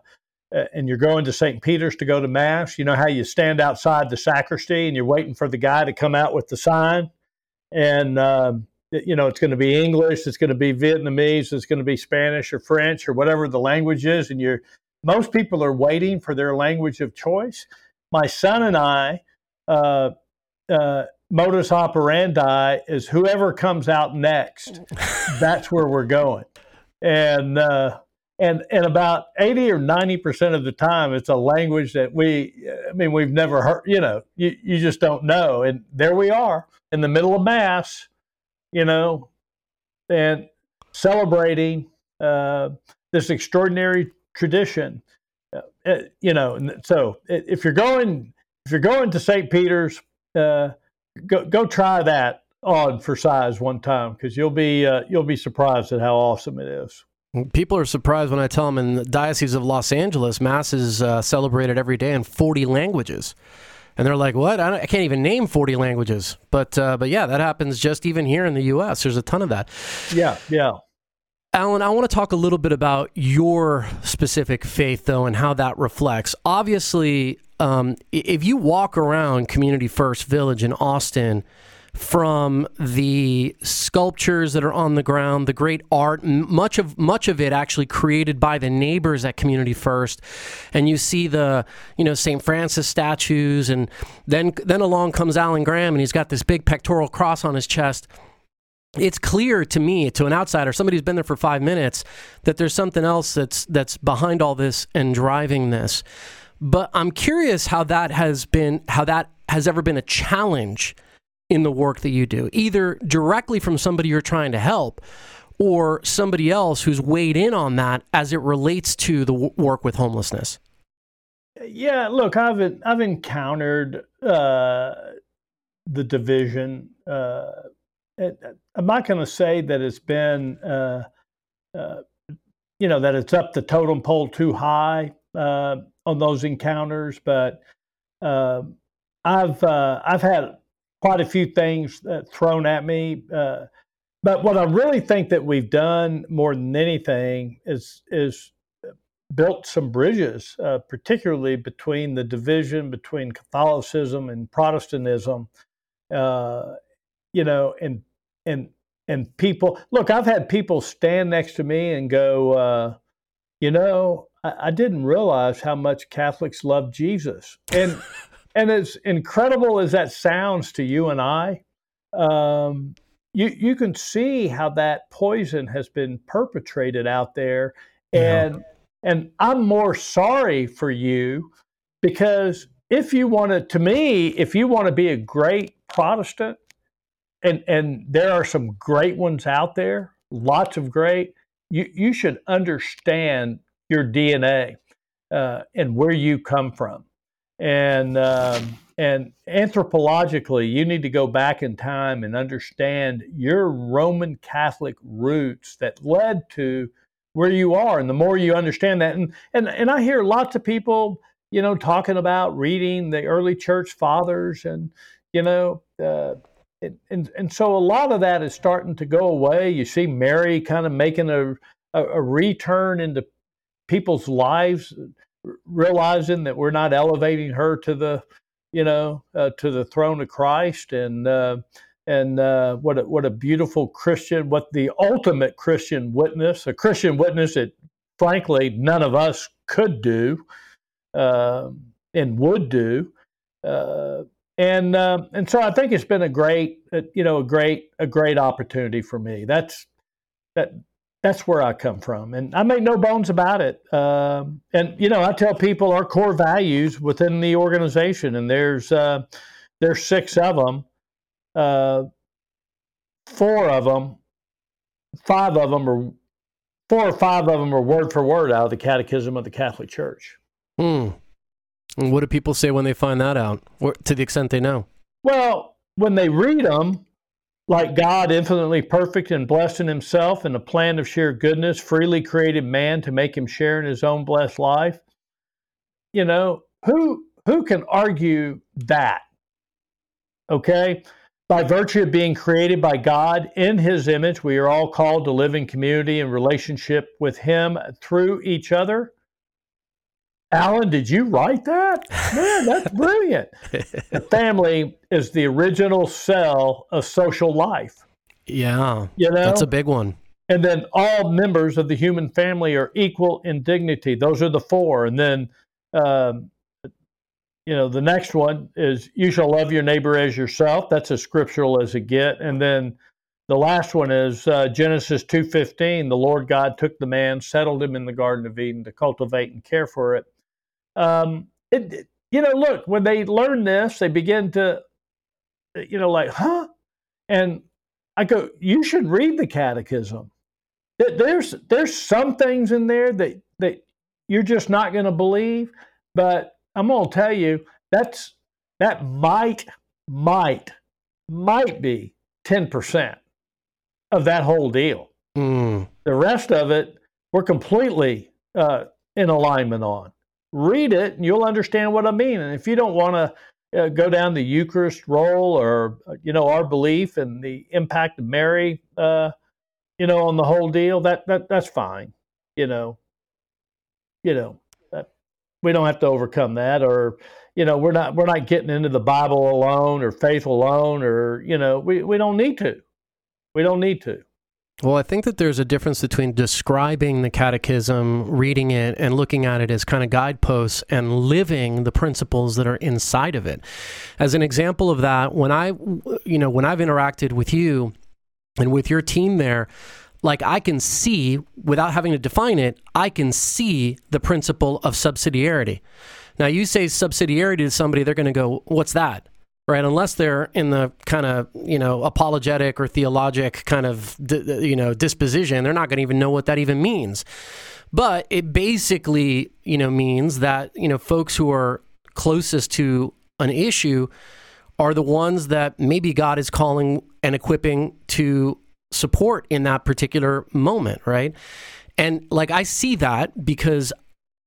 and you're going to St. Peter's to go to mass. You know how you stand outside the sacristy and you're waiting for the guy to come out with the sign, and um, you know it's going to be English, it's going to be Vietnamese, it's going to be Spanish or French or whatever the language is, and you're most people are waiting for their language of choice. My son and I. Uh, uh, modus operandi is whoever comes out next, that's where we're going. And uh, and and about eighty or ninety percent of the time, it's a language that we, I mean, we've never heard. You know, you you just don't know. And there we are in the middle of mass, you know, and celebrating uh, this extraordinary tradition. uh, you know, so if you're going if you're going to St. Peter's, uh, go go try that on for size one time because you'll be uh, you'll be surprised at how awesome it is. People are surprised when I tell them in the Diocese of Los Angeles, Mass is uh, celebrated every day in 40 languages. And they're like, "What? I, I can't even name 40 languages." But uh, but yeah, that happens just even here in the U.S. There's a ton of that. Yeah, yeah. Alan, I want to talk a little bit about your specific faith, though, and how that reflects. Obviously, um, if you walk around Community First Village in Austin, from the sculptures that are on the ground, the great art, much of much of it actually created by the neighbors at Community First, and you see the you know St. Francis statues, and then then along comes Alan Graham, and he's got this big pectoral cross on his chest it's clear to me, to an outsider, somebody who's been there for five minutes, that there's something else that's that's behind all this and driving this. But I'm curious how that has been, how that has ever been a challenge in the work that you do, either directly from somebody you're trying to help, or somebody else who's weighed in on that as it relates to the w- work with homelessness. Yeah, look, I've I've encountered uh, the division. Uh, I'm not going to say that it's been, uh, uh, you know, that it's up the totem pole too high uh, on those encounters, but um, I've uh, I've had quite a few things thrown at me. Uh, but what I really think that we've done more than anything is is built some bridges, uh, particularly between the division between Catholicism and Protestantism. you know, and and and people look i've had people stand next to me and go uh, you know I, I, didn't realize how much catholics love jesus and and as incredible as that sounds to you and i um, you you can see how that poison has been perpetrated out there and yeah. and i'm more sorry for you because if you want to to me if you want to be a great protestant and and there are some great ones out there, lots of great. You you should understand your DNA uh, and where you come from, and um, and anthropologically, you need to go back in time and understand your Roman Catholic roots that led to where you are. And the more you understand that, and and and I hear lots of people, you know, talking about reading the early church fathers and you know. Uh, and, and so a lot of that is starting to go away. You see Mary kind of making a, a, a return into people's lives, realizing that we're not elevating her to the, you know, uh, to the throne of Christ, and uh, and uh, what a, what a beautiful Christian, what the ultimate Christian witness, a Christian witness that, frankly, none of us could do um, and would do. Uh, and uh, and so I think it's been a great, uh, you know, a great a great opportunity for me. That's that that's where I come from, and I make no bones about it. Um, and you know, I tell people our core values within the organization, and there's uh, there's six of them. Uh, four of them, five of them are four or five of them are word for word out of the Catechism of the Catholic Church. Hmm. And what do people say when they find that out, or to the extent they know? Well, when they read them, like God, infinitely perfect and blessed in himself, and a plan of sheer goodness, freely created man to make him share in his own blessed life. You know, who who can argue that? Okay? By virtue of being created by God in his image, we are all called to live in community and relationship with him through each other. Alan, did you write that? Man, that's brilliant. the family is the original cell of social life. Yeah. You know? That's a big one. And then all members of the human family are equal in dignity. Those are the four. And then, um, you know, the next one is you shall love your neighbor as yourself. That's as scriptural as it get. And then the last one is uh, Genesis 2:15. The Lord God took the man, settled him in the Garden of Eden to cultivate and care for it um, it, you know, look, when they learn this, they begin to, you know, like, huh? And I go, you should read the catechism. There's there's some things in there that that you're just not going to believe. But I'm going to tell you that's that might might might be 10% of that whole deal. Mm. The rest of it, we're completely uh, in alignment on. Read it and you'll understand what I mean. And if you don't want to uh, go down the Eucharist role or, uh, you know, our belief and the impact of Mary, uh, you know, on the whole deal, that, that that's fine. You know, you know, that, we don't have to overcome that or, you know, we're not, we're not getting into the Bible alone or faith alone or, you know, we, we don't need to. We don't need to. Well, I think that there's a difference between describing the catechism, reading it, and looking at it as kind of guideposts and living the principles that are inside of it. As an example of that, when I, you know, when I've interacted with you and with your team there, like I can see, without having to define it, I can see the principle of subsidiarity. Now, you say subsidiarity to somebody, they're going to go, What's that? Right? Unless they're in the kind of you know apologetic or theologic kind of you know disposition, they're not going to even know what that even means. But it basically you know means that you know folks who are closest to an issue are the ones that maybe God is calling and equipping to support in that particular moment, right? And like I see that because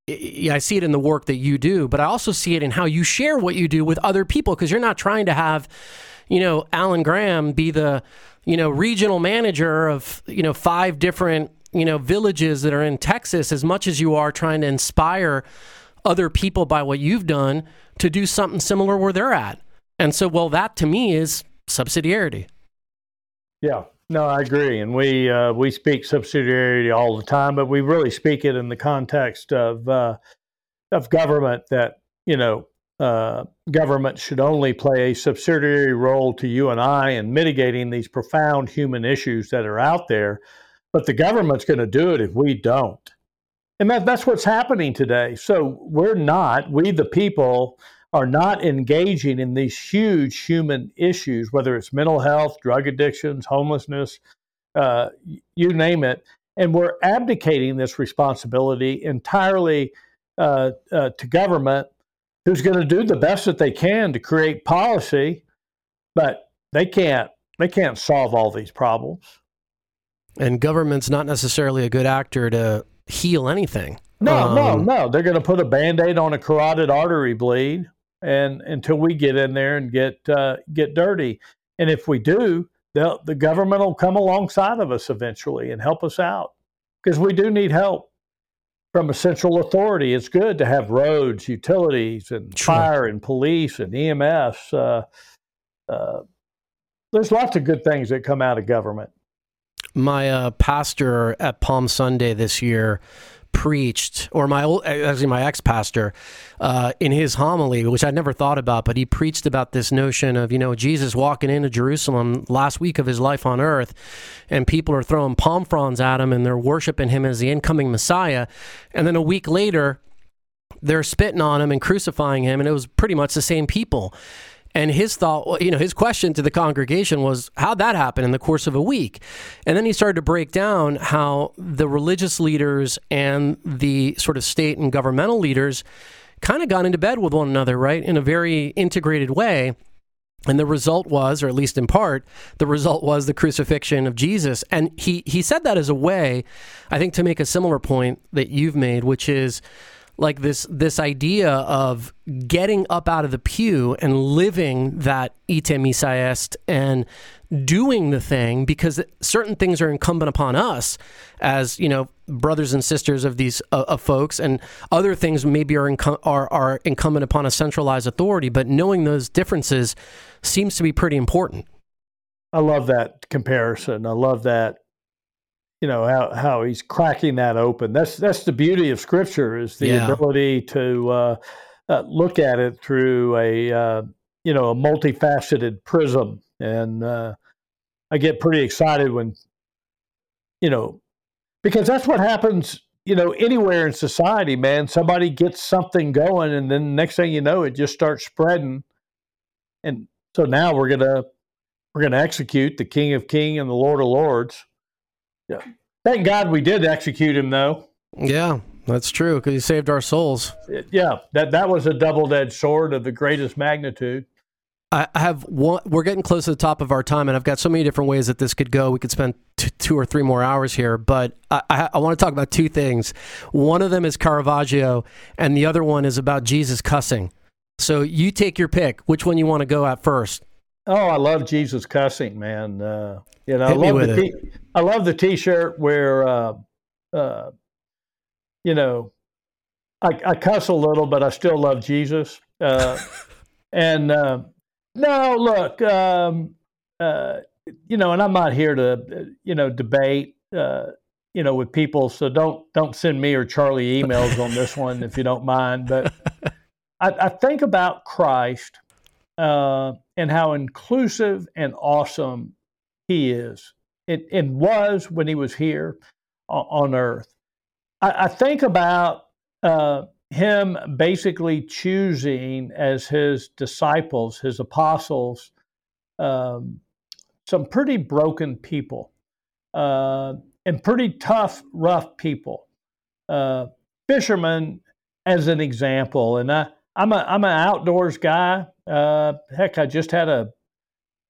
I see it in the work that you do, but I also see it in how you share what you do with other people because you're not trying to have, you know, Alan Graham be the, you know, regional manager of, you know, five different, you know, villages that are in Texas as much as you are trying to inspire other people by what you've done to do something similar where they're at. And so, well, that to me is subsidiarity. Yeah. No, I agree, and we uh, we speak subsidiarity all the time, but we really speak it in the context of uh, of government. That you know, uh, government should only play a subsidiary role to you and I in mitigating these profound human issues that are out there. But the government's going to do it if we don't, and that that's what's happening today. So we're not we the people are not engaging in these huge human issues, whether it's mental health, drug addictions, homelessness, uh, you name it. And we're abdicating this responsibility entirely uh, uh, to government, who's going to do the best that they can to create policy, but they can't. They can't solve all these problems. And government's not necessarily a good actor to heal anything. No, um, no, no. They're going to put a band aid on a carotid artery bleed and until we get in there and get uh, get dirty. And if we do, the government will come alongside of us eventually and help us out because we do need help from a central authority. It's good to have roads, utilities, and sure. fire and police and EMS. Uh, uh, there's lots of good things that come out of government. My uh, pastor at Palm Sunday this year preached, or my old, actually my ex pastor, uh, in his homily, which I'd never thought about, but he preached about this notion of you know Jesus walking into Jerusalem last week of his life on earth, and people are throwing palm fronds at him and they're worshiping him as the incoming Messiah, and then a week later, they're spitting on him and crucifying him, and it was pretty much the same people. And his thought, you know, his question to the congregation was, how'd that happen in the course of a week? And then he started to break down how the religious leaders and the sort of state and governmental leaders kind of got into bed with one another, right, in a very integrated way. And the result was, or at least in part, the result was the crucifixion of Jesus. And he, he said that as a way, I think, to make a similar point that you've made, which is like this this idea of getting up out of the pew and living that ite missa est and doing the thing because certain things are incumbent upon us as you know brothers and sisters of these uh, of folks and other things maybe are, incu- are are incumbent upon a centralized authority but knowing those differences seems to be pretty important I love that comparison. I love that you know how how he's cracking that open. That's that's the beauty of Scripture is the yeah. ability to uh, uh, look at it through a uh, you know a multifaceted prism, and uh, I get pretty excited when you know because that's what happens. You know, anywhere in society, man, somebody gets something going, and then next thing you know, it just starts spreading. And so now we're gonna we're gonna execute the King of King and the Lord of Lords yeah. Thank God we did execute him, though. Yeah. That's true because he saved our souls. Yeah, that that was a double-edged sword of the greatest magnitude. I have one. We're getting close to the top of our time, and I've got so many different ways that this could go. We could spend t- two or three more hours here, but I, I, I want to talk about two things. One of them is Caravaggio, and the other one is about Jesus cussing. So you take your pick. Which one you want to go at first? Oh, I love Jesus cussing, man. Uh, you know, Hit I love the it. t- I love the T-shirt where, uh, uh, you know, I, I cuss a little, but I still love Jesus. Uh, and uh, no, look, um, uh, you know, and I'm not here to, you know, debate, uh, you know, with people. So don't don't send me or Charlie emails on this one if you don't mind. But I, I think about Christ uh, and how inclusive and awesome he is. It, it was when he was here on, on earth. I, I think about uh, him basically choosing as his disciples, his apostles, um, some pretty broken people uh, and pretty tough, rough people. Uh, fishermen, as an example, and I, I'm a I'm an outdoors guy. Uh, heck, I just had a,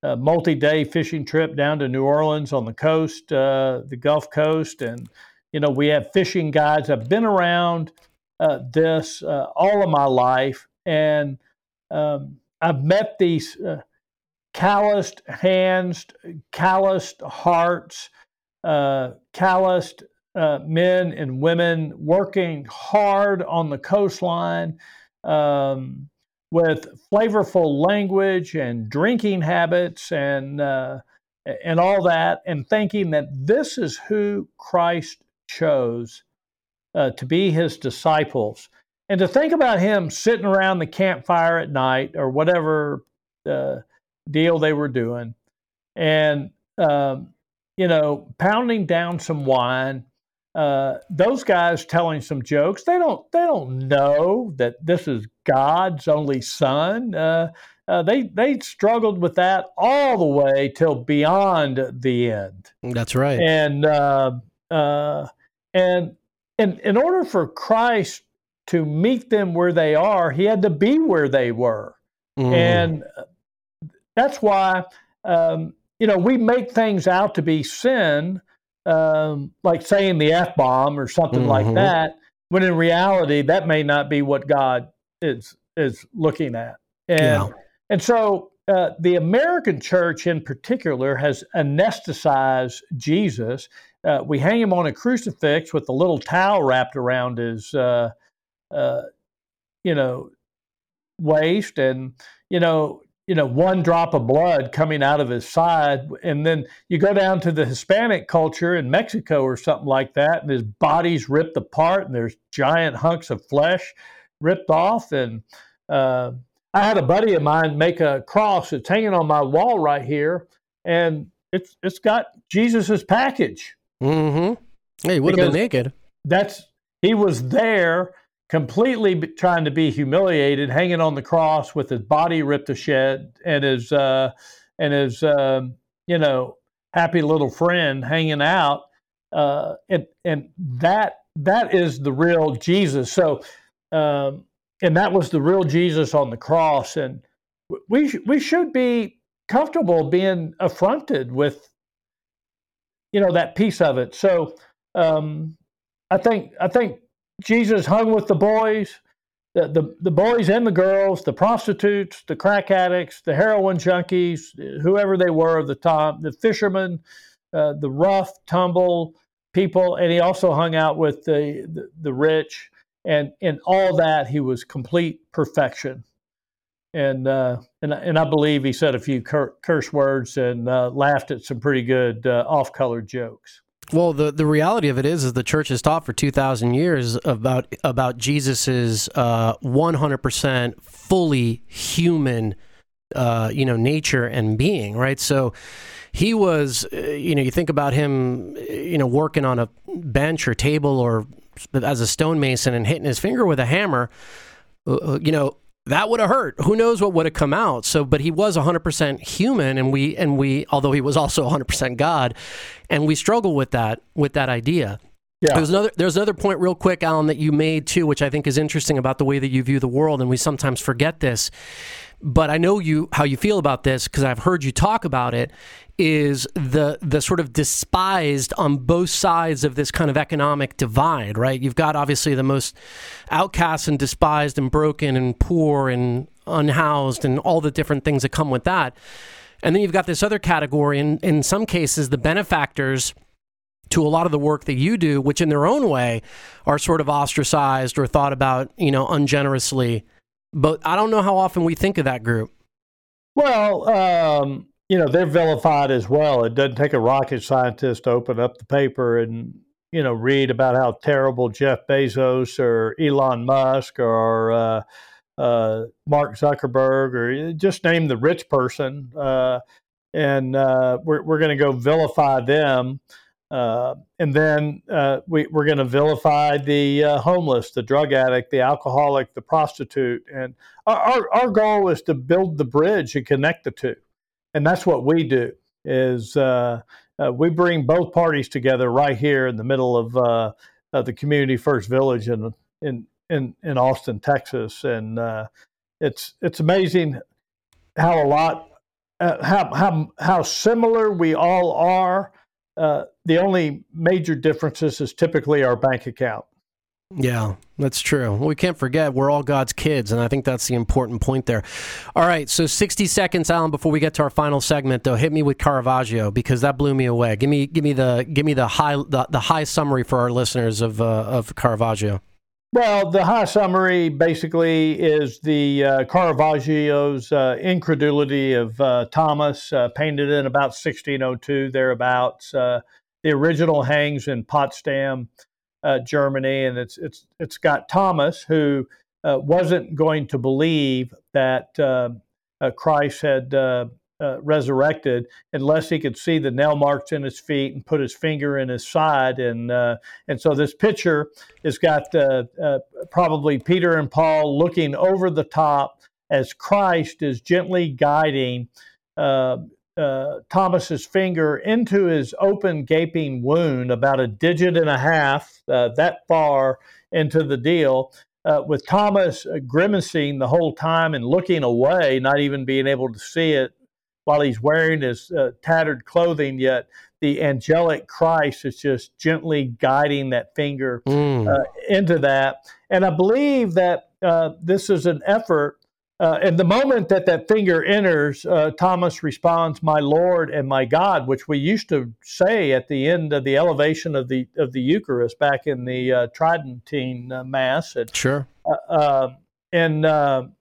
a multi-day fishing trip down to New Orleans on the coast, uh, the Gulf Coast, and you know we have fishing guides. I've been around uh, this uh, all of my life, and um, I've met these uh, calloused hands, calloused hearts, uh, calloused uh, men and women working hard on the coastline. Um, with flavorful language and drinking habits and uh, and all that, and thinking that this is who Christ chose uh, to be his disciples, and to think about him sitting around the campfire at night or whatever uh, deal they were doing, and um, you know, pounding down some wine. Uh, those guys telling some jokes. They don't. They don't know that this is God's only Son. Uh, uh, they they struggled with that all the way till beyond the end. That's right. And uh, uh, and in in order for Christ to meet them where they are, he had to be where they were, Mhm. and uh, that's why um, you know we make things out to be sin, um, like saying the f bomb or something like Mhm. that, when in reality that may not be what God is is looking at, and Yeah. and so. Uh, the American church, in particular, has anesthetized Jesus. Uh, we hang him on a crucifix with a little towel wrapped around his, uh, uh, you know, waist, and you know, you know, one drop of blood coming out of his side, and then you go down to the Hispanic culture in Mexico or something like that, and his body's ripped apart, and there's giant hunks of flesh ripped off, and uh, I had a buddy of mine make a cross. It's hanging on my wall right here, and it's it's got Jesus's package. Mm-hmm. Hey, he would have been naked. That's he was there completely trying to be humiliated, hanging on the cross with his body ripped to shed, and his uh, and his um, you know happy little friend hanging out, uh, and and that that is the real Jesus. So, um, and that was the real Jesus on the cross, and we sh- we should be comfortable being affronted with you know that piece of it. So. Um, I think I think Jesus hung with the boys, the, the the boys and the girls, the prostitutes, the crack addicts, the heroin junkies, whoever they were at the time, the fishermen, uh, the rough, tumble people, and he also hung out with the the, the rich, and in all that he was complete perfection. And uh, and and I believe he said a few cur- curse words and uh, laughed at some pretty good uh, off color jokes. Well, the, the reality of it is, is the church has taught for two thousand years about about Jesus's uh, one hundred percent fully human, uh, you know, nature and being. Right. So he was, uh, you know, you think about him, you know, working on a bench or table or as a stonemason and hitting his finger with a hammer. uh, uh, You know, that would have hurt. Who knows what would have come out? So, but he was 100% human, and we and we, although he was also 100% God, and we struggle with that with that idea. Yeah. There's another there's another point real quick, Alan, that you made too, which I think is interesting about the way that you view the world, and we sometimes forget this. But I know you how you feel about this because I've heard you talk about it. Is the the sort of despised on both sides of this kind of economic divide, right? You've got obviously the most outcast and despised and broken and poor and unhoused and all the different things that come with that. And then you've got this other category, and in some cases, the benefactors to a lot of the work that you do, which in their own way are sort of ostracized or thought about, you know, ungenerously. But I don't know how often we think of that group. Well, um, you know, they're vilified as well. It doesn't take a rocket scientist to open up the paper and, you know, read about how terrible Jeff Bezos or Elon Musk or uh, uh, Mark Zuckerberg or just name the rich person. Uh, and uh, we're, we're going to go vilify them. Uh, and then uh, we, are going to vilify the uh, homeless, the drug addict, the alcoholic, the prostitute. And our, our goal is to build the bridge and connect the two. And that's what we do is uh, uh, we bring both parties together right here in the middle of, of the Community First Village in, in, in, in Austin, Texas. And it's, it's amazing how a lot, how, how, how similar we all are uh, the only major differences is typically our bank account. Yeah, that's true. We can't forget we're all God's kids, and I think that's the important point there. All right, so 60 seconds, Alan, before we get to our final segment, though, hit me with Caravaggio because that blew me away. Give me, give me the, give me the high, the, the high summary for our listeners of uh, of Caravaggio. Well, the high summary basically is the uh, Caravaggio's uh, incredulity of uh, Thomas, uh, painted in about 1602, thereabouts. Uh, the original hangs in Potsdam, uh, Germany, and it's it's it's got Thomas who wasn't going to believe that Christ had uh, resurrected unless he could see the nail marks in his feet and put his finger in his side. And uh, and so this picture has got uh, uh probably Peter and Paul looking over the top as Christ is gently guiding. Uh, uh, Thomas's finger into his open, gaping wound, about a digit and a half, that far into the deal, uh, with Thomas grimacing the whole time and looking away, not even being able to see it, while he's wearing his uh, tattered clothing, yet the angelic Christ is just gently guiding that finger mm. uh, into that. And I believe that uh, this is an effort. Uh, and the moment that that finger enters, uh, Thomas responds, "My Lord and my God," which we used to say at the end of the elevation of the of the Eucharist back in the uh, Tridentine Mass. And, sure. and um,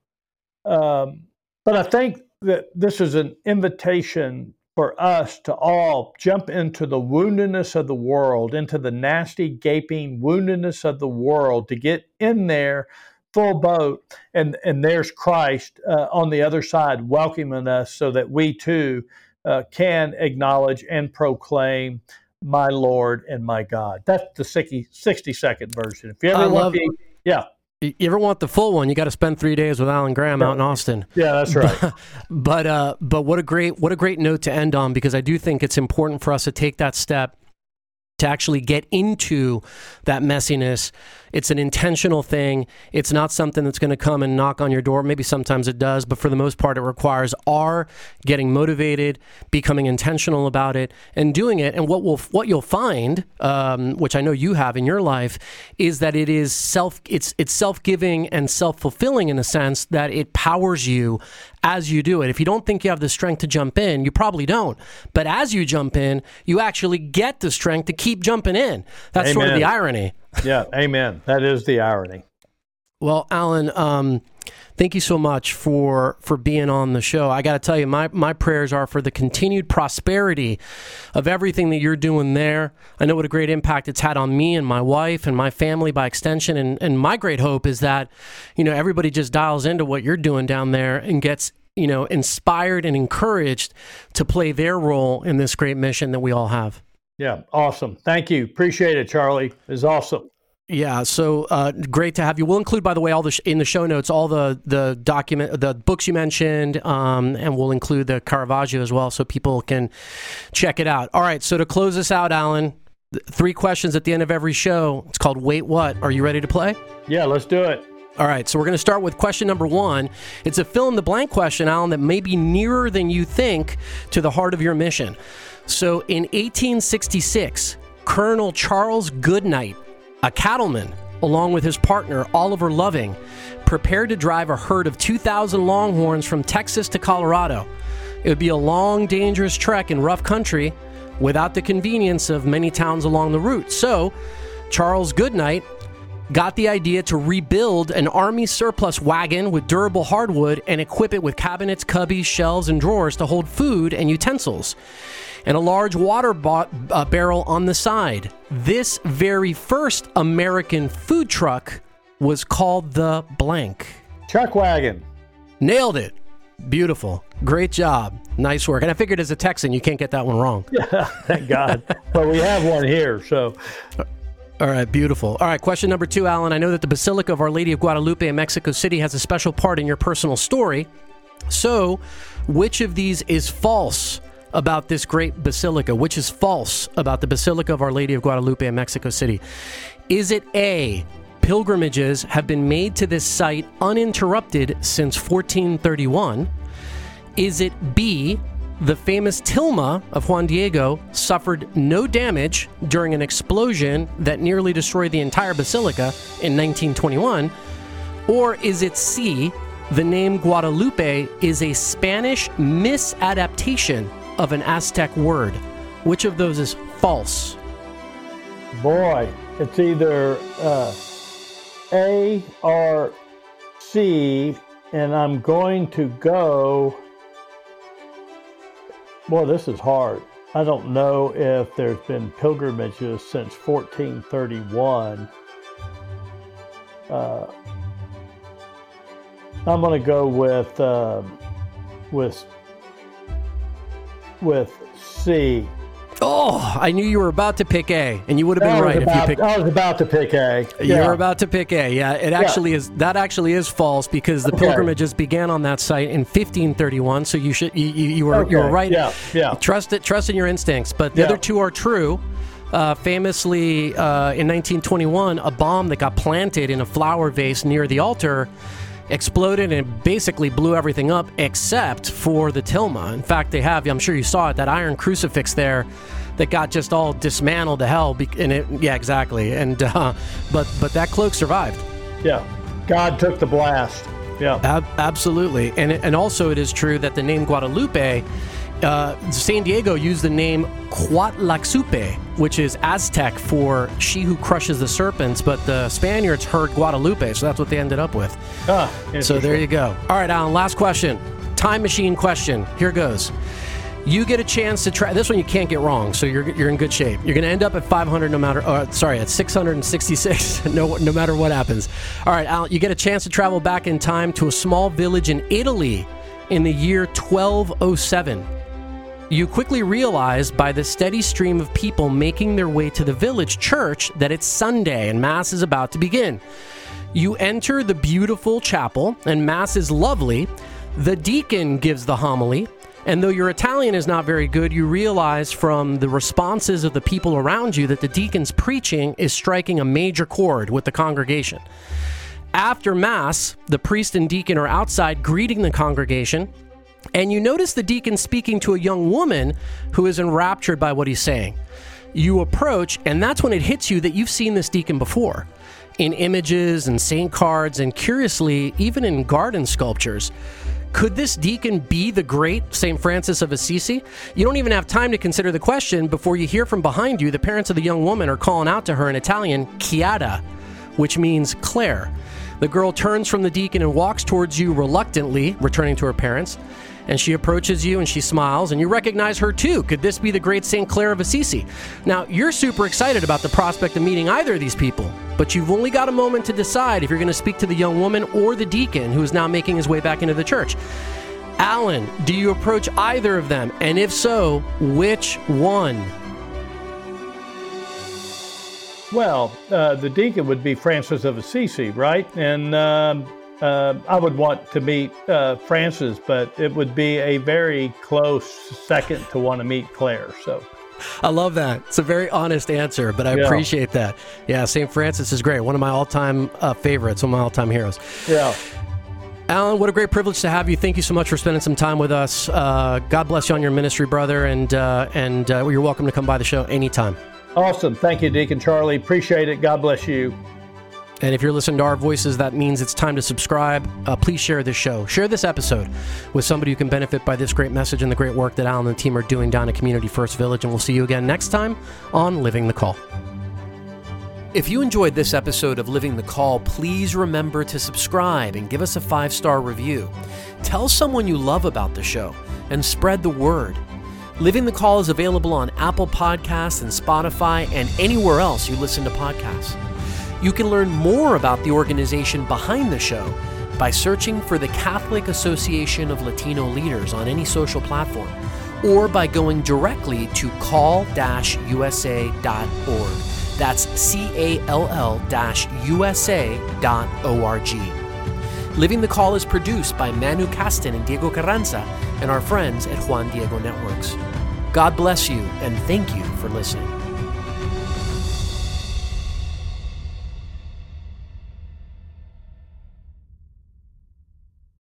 but I think that this is an invitation for us to all jump into the woundedness of the world, into the nasty, gaping woundedness of the world, to get in there full boat. And, and there's Christ uh, on the other side welcoming us so that we too uh, can acknowledge and proclaim my Lord and my God. That's the 60, 60 second version. If you ever I want love- the, yeah. You ever want the full one? You got to spend three days with Alan Graham out in Austin. Yeah, that's right. But but, uh, but what a great what a great note to end on because I do think it's important for us to take that step to actually get into that messiness it's an intentional thing. It's not something that's going to come and knock on your door. Maybe sometimes it does, but for the most part, it requires our getting motivated, becoming intentional about it, and doing it. And what will what you'll find, um, which I know you have in your life, is that it is self it's it's self giving and self fulfilling in a sense that it powers you as you do it. If you don't think you have the strength to jump in, you probably don't. But as you jump in, you actually get the strength to keep jumping in. That's Amen. sort of the irony yeah, amen. That is the irony. Well, Alan, um, thank you so much for for being on the show. I got to tell you, my my prayers are for the continued prosperity of everything that you're doing there. I know what a great impact it's had on me and my wife and my family by extension. And and my great hope is that you know everybody just dials into what you're doing down there and gets you know inspired and encouraged to play their role in this great mission that we all have. Yeah, awesome. Thank you. Appreciate it, Charlie. It's awesome. Yeah, so uh, great to have you. We'll include, by the way, all the sh- in the show notes all the the document, the books you mentioned, um, and we'll include the Caravaggio as well, so people can check it out. All right, so to close this out, Alan, Three questions at the end of every show. It's called Wait What. Are you ready to play? Yeah, let's do it. All right, so we're going to start with question number one. It's a fill in the blank question, Alan, that may be nearer than you think to the heart of your mission. So in 1866, Colonel Charles Goodnight, a cattleman, along with his partner Oliver Loving, prepared to drive a herd of 2,000 longhorns from Texas to Colorado. It would be a long, dangerous trek in rough country without the convenience of many towns along the route. So, Charles Goodnight got the idea to rebuild an army surplus wagon with durable hardwood and equip it with cabinets, cubbies, shelves, and drawers to hold food and utensils, and a large water bo- uh, barrel on the side. This very first American food truck was called the blank. Chuck wagon. Nailed it. Beautiful. Great job. Nice work. And I figured as a Texan, you can't get that one wrong. Yeah, thank God. but we have one here, so. All right, beautiful. All right, question number two, Alan. I know that the Basilica of Our Lady of Guadalupe in Mexico City has a special part in your personal story. So, which of these is false about this great basilica? Which is false about the Basilica of Our Lady of Guadalupe in Mexico City? Is it A, pilgrimages have been made to this site uninterrupted since 1431? Is it B, the famous tilma of Juan Diego suffered no damage during an explosion that nearly destroyed the entire basilica in 1921? Or is it C, the name Guadalupe is a Spanish misadaptation of an Aztec word? Which of those is false? Boy, it's either uh, A or C, and I'm going to go. Boy, this is hard. I don't know if there's been pilgrimages since 1431. Uh, I'm going to go with uh, with with C. Oh, I knew you were about to pick A, and you would have been I right if you picked. I was about to pick A. You Yeah. were about to pick A. Yeah, it actually is. That actually is false because the Okay. pilgrimages began on that site in 1531. So you should you, you, you were you were right. yeah, yeah. Trust it. Trust in your instincts. But the Yeah. other two are true. Uh, famously, uh, in 1921, a bomb that got planted in a flower vase near the altar exploded and basically blew everything up except for the tilma. In fact, they have. I'm sure you saw it. That iron crucifix there. That got just all dismantled to hell, and it, yeah, exactly. And uh, but but that cloak survived. Yeah. God took the blast. Yeah. Ab- absolutely, and and also it is true that the name Guadalupe, uh, Juan Diego used the name Cuatlaxupe, which is Aztec for "she who crushes the serpents," but the Spaniards heard Guadalupe, so that's what they ended up with. Ah, So there you go. All right, Alan. Last question. Time machine question. Here goes. You get a chance to try this one. You can't get wrong, so you're you're in good shape. You're going to end up at 500 no matter. Uh, sorry, at 666 no no matter what happens. All right, Alan. You get a chance to travel back in time to a small village in Italy in the year 1207. You quickly realize by the steady stream of people making their way to the village church that it's Sunday and Mass is about to begin. You enter the beautiful chapel, and Mass is lovely. The deacon gives the homily, and though your Italian is not very good, you realize from the responses of the people around you that the deacon's preaching is striking a major chord with the congregation. After Mass, the priest and deacon are outside greeting the congregation, and you notice the deacon speaking to a young woman who is enraptured by what he's saying. You approach, and that's when it hits you that you've seen this deacon before in images and saint cards, and curiously, even in garden sculptures. Could this deacon be the great St. Francis of Assisi? You don't even have time to consider the question before you hear from behind you the parents of the young woman are calling out to her in Italian, Chiara, which means Claire. The girl turns from the deacon and walks towards you reluctantly, returning to her parents. And she approaches you and she smiles, and you recognize her too. Could this be the great St. Clare of Assisi? Now, you're super excited about the prospect of meeting either of these people, but you've only got a moment to decide if you're going to speak to the young woman or the deacon who is now making his way back into the church. Alan, do you approach either of them? And if so, which one? Well, uh, the deacon would be Francis of Assisi, right? And um, uh, I would want to meet uh, Francis, but it would be a very close second to want to meet Claire. So I love that. It's a very honest answer, but I yeah. appreciate that. Yeah, St. Francis is great. One of my all-time uh, favorites, one of my all-time heroes. Yeah. Alan, what a great privilege to have you. Thank you so much for spending some time with us. Uh, God bless you on your ministry, brother, and uh, and uh, you're welcome to come by the show anytime. Awesome. Thank you, Deacon Charlie. Appreciate it. God bless you. And if you're listening to our voices, that means it's time to subscribe. Uh, please share this show. Share this episode with somebody who can benefit by this great message and the great work that Alan and the team are doing down at Community First Village. And we'll see you again next time on Living the Call. If you enjoyed this episode of Living the Call, please remember to subscribe and give us a five star review. Tell someone you love about the show and spread the word. Living the Call is available on Apple Podcasts and Spotify and anywhere else you listen to podcasts. You can learn more about the organization behind the show by searching for the Catholic Association of Latino Leaders on any social platform or by going directly to call-usa.org. That's C A L L USA.org. Living the Call is produced by Manu Kasten and Diego Carranza and our friends at Juan Diego Networks. God bless you and thank you for listening.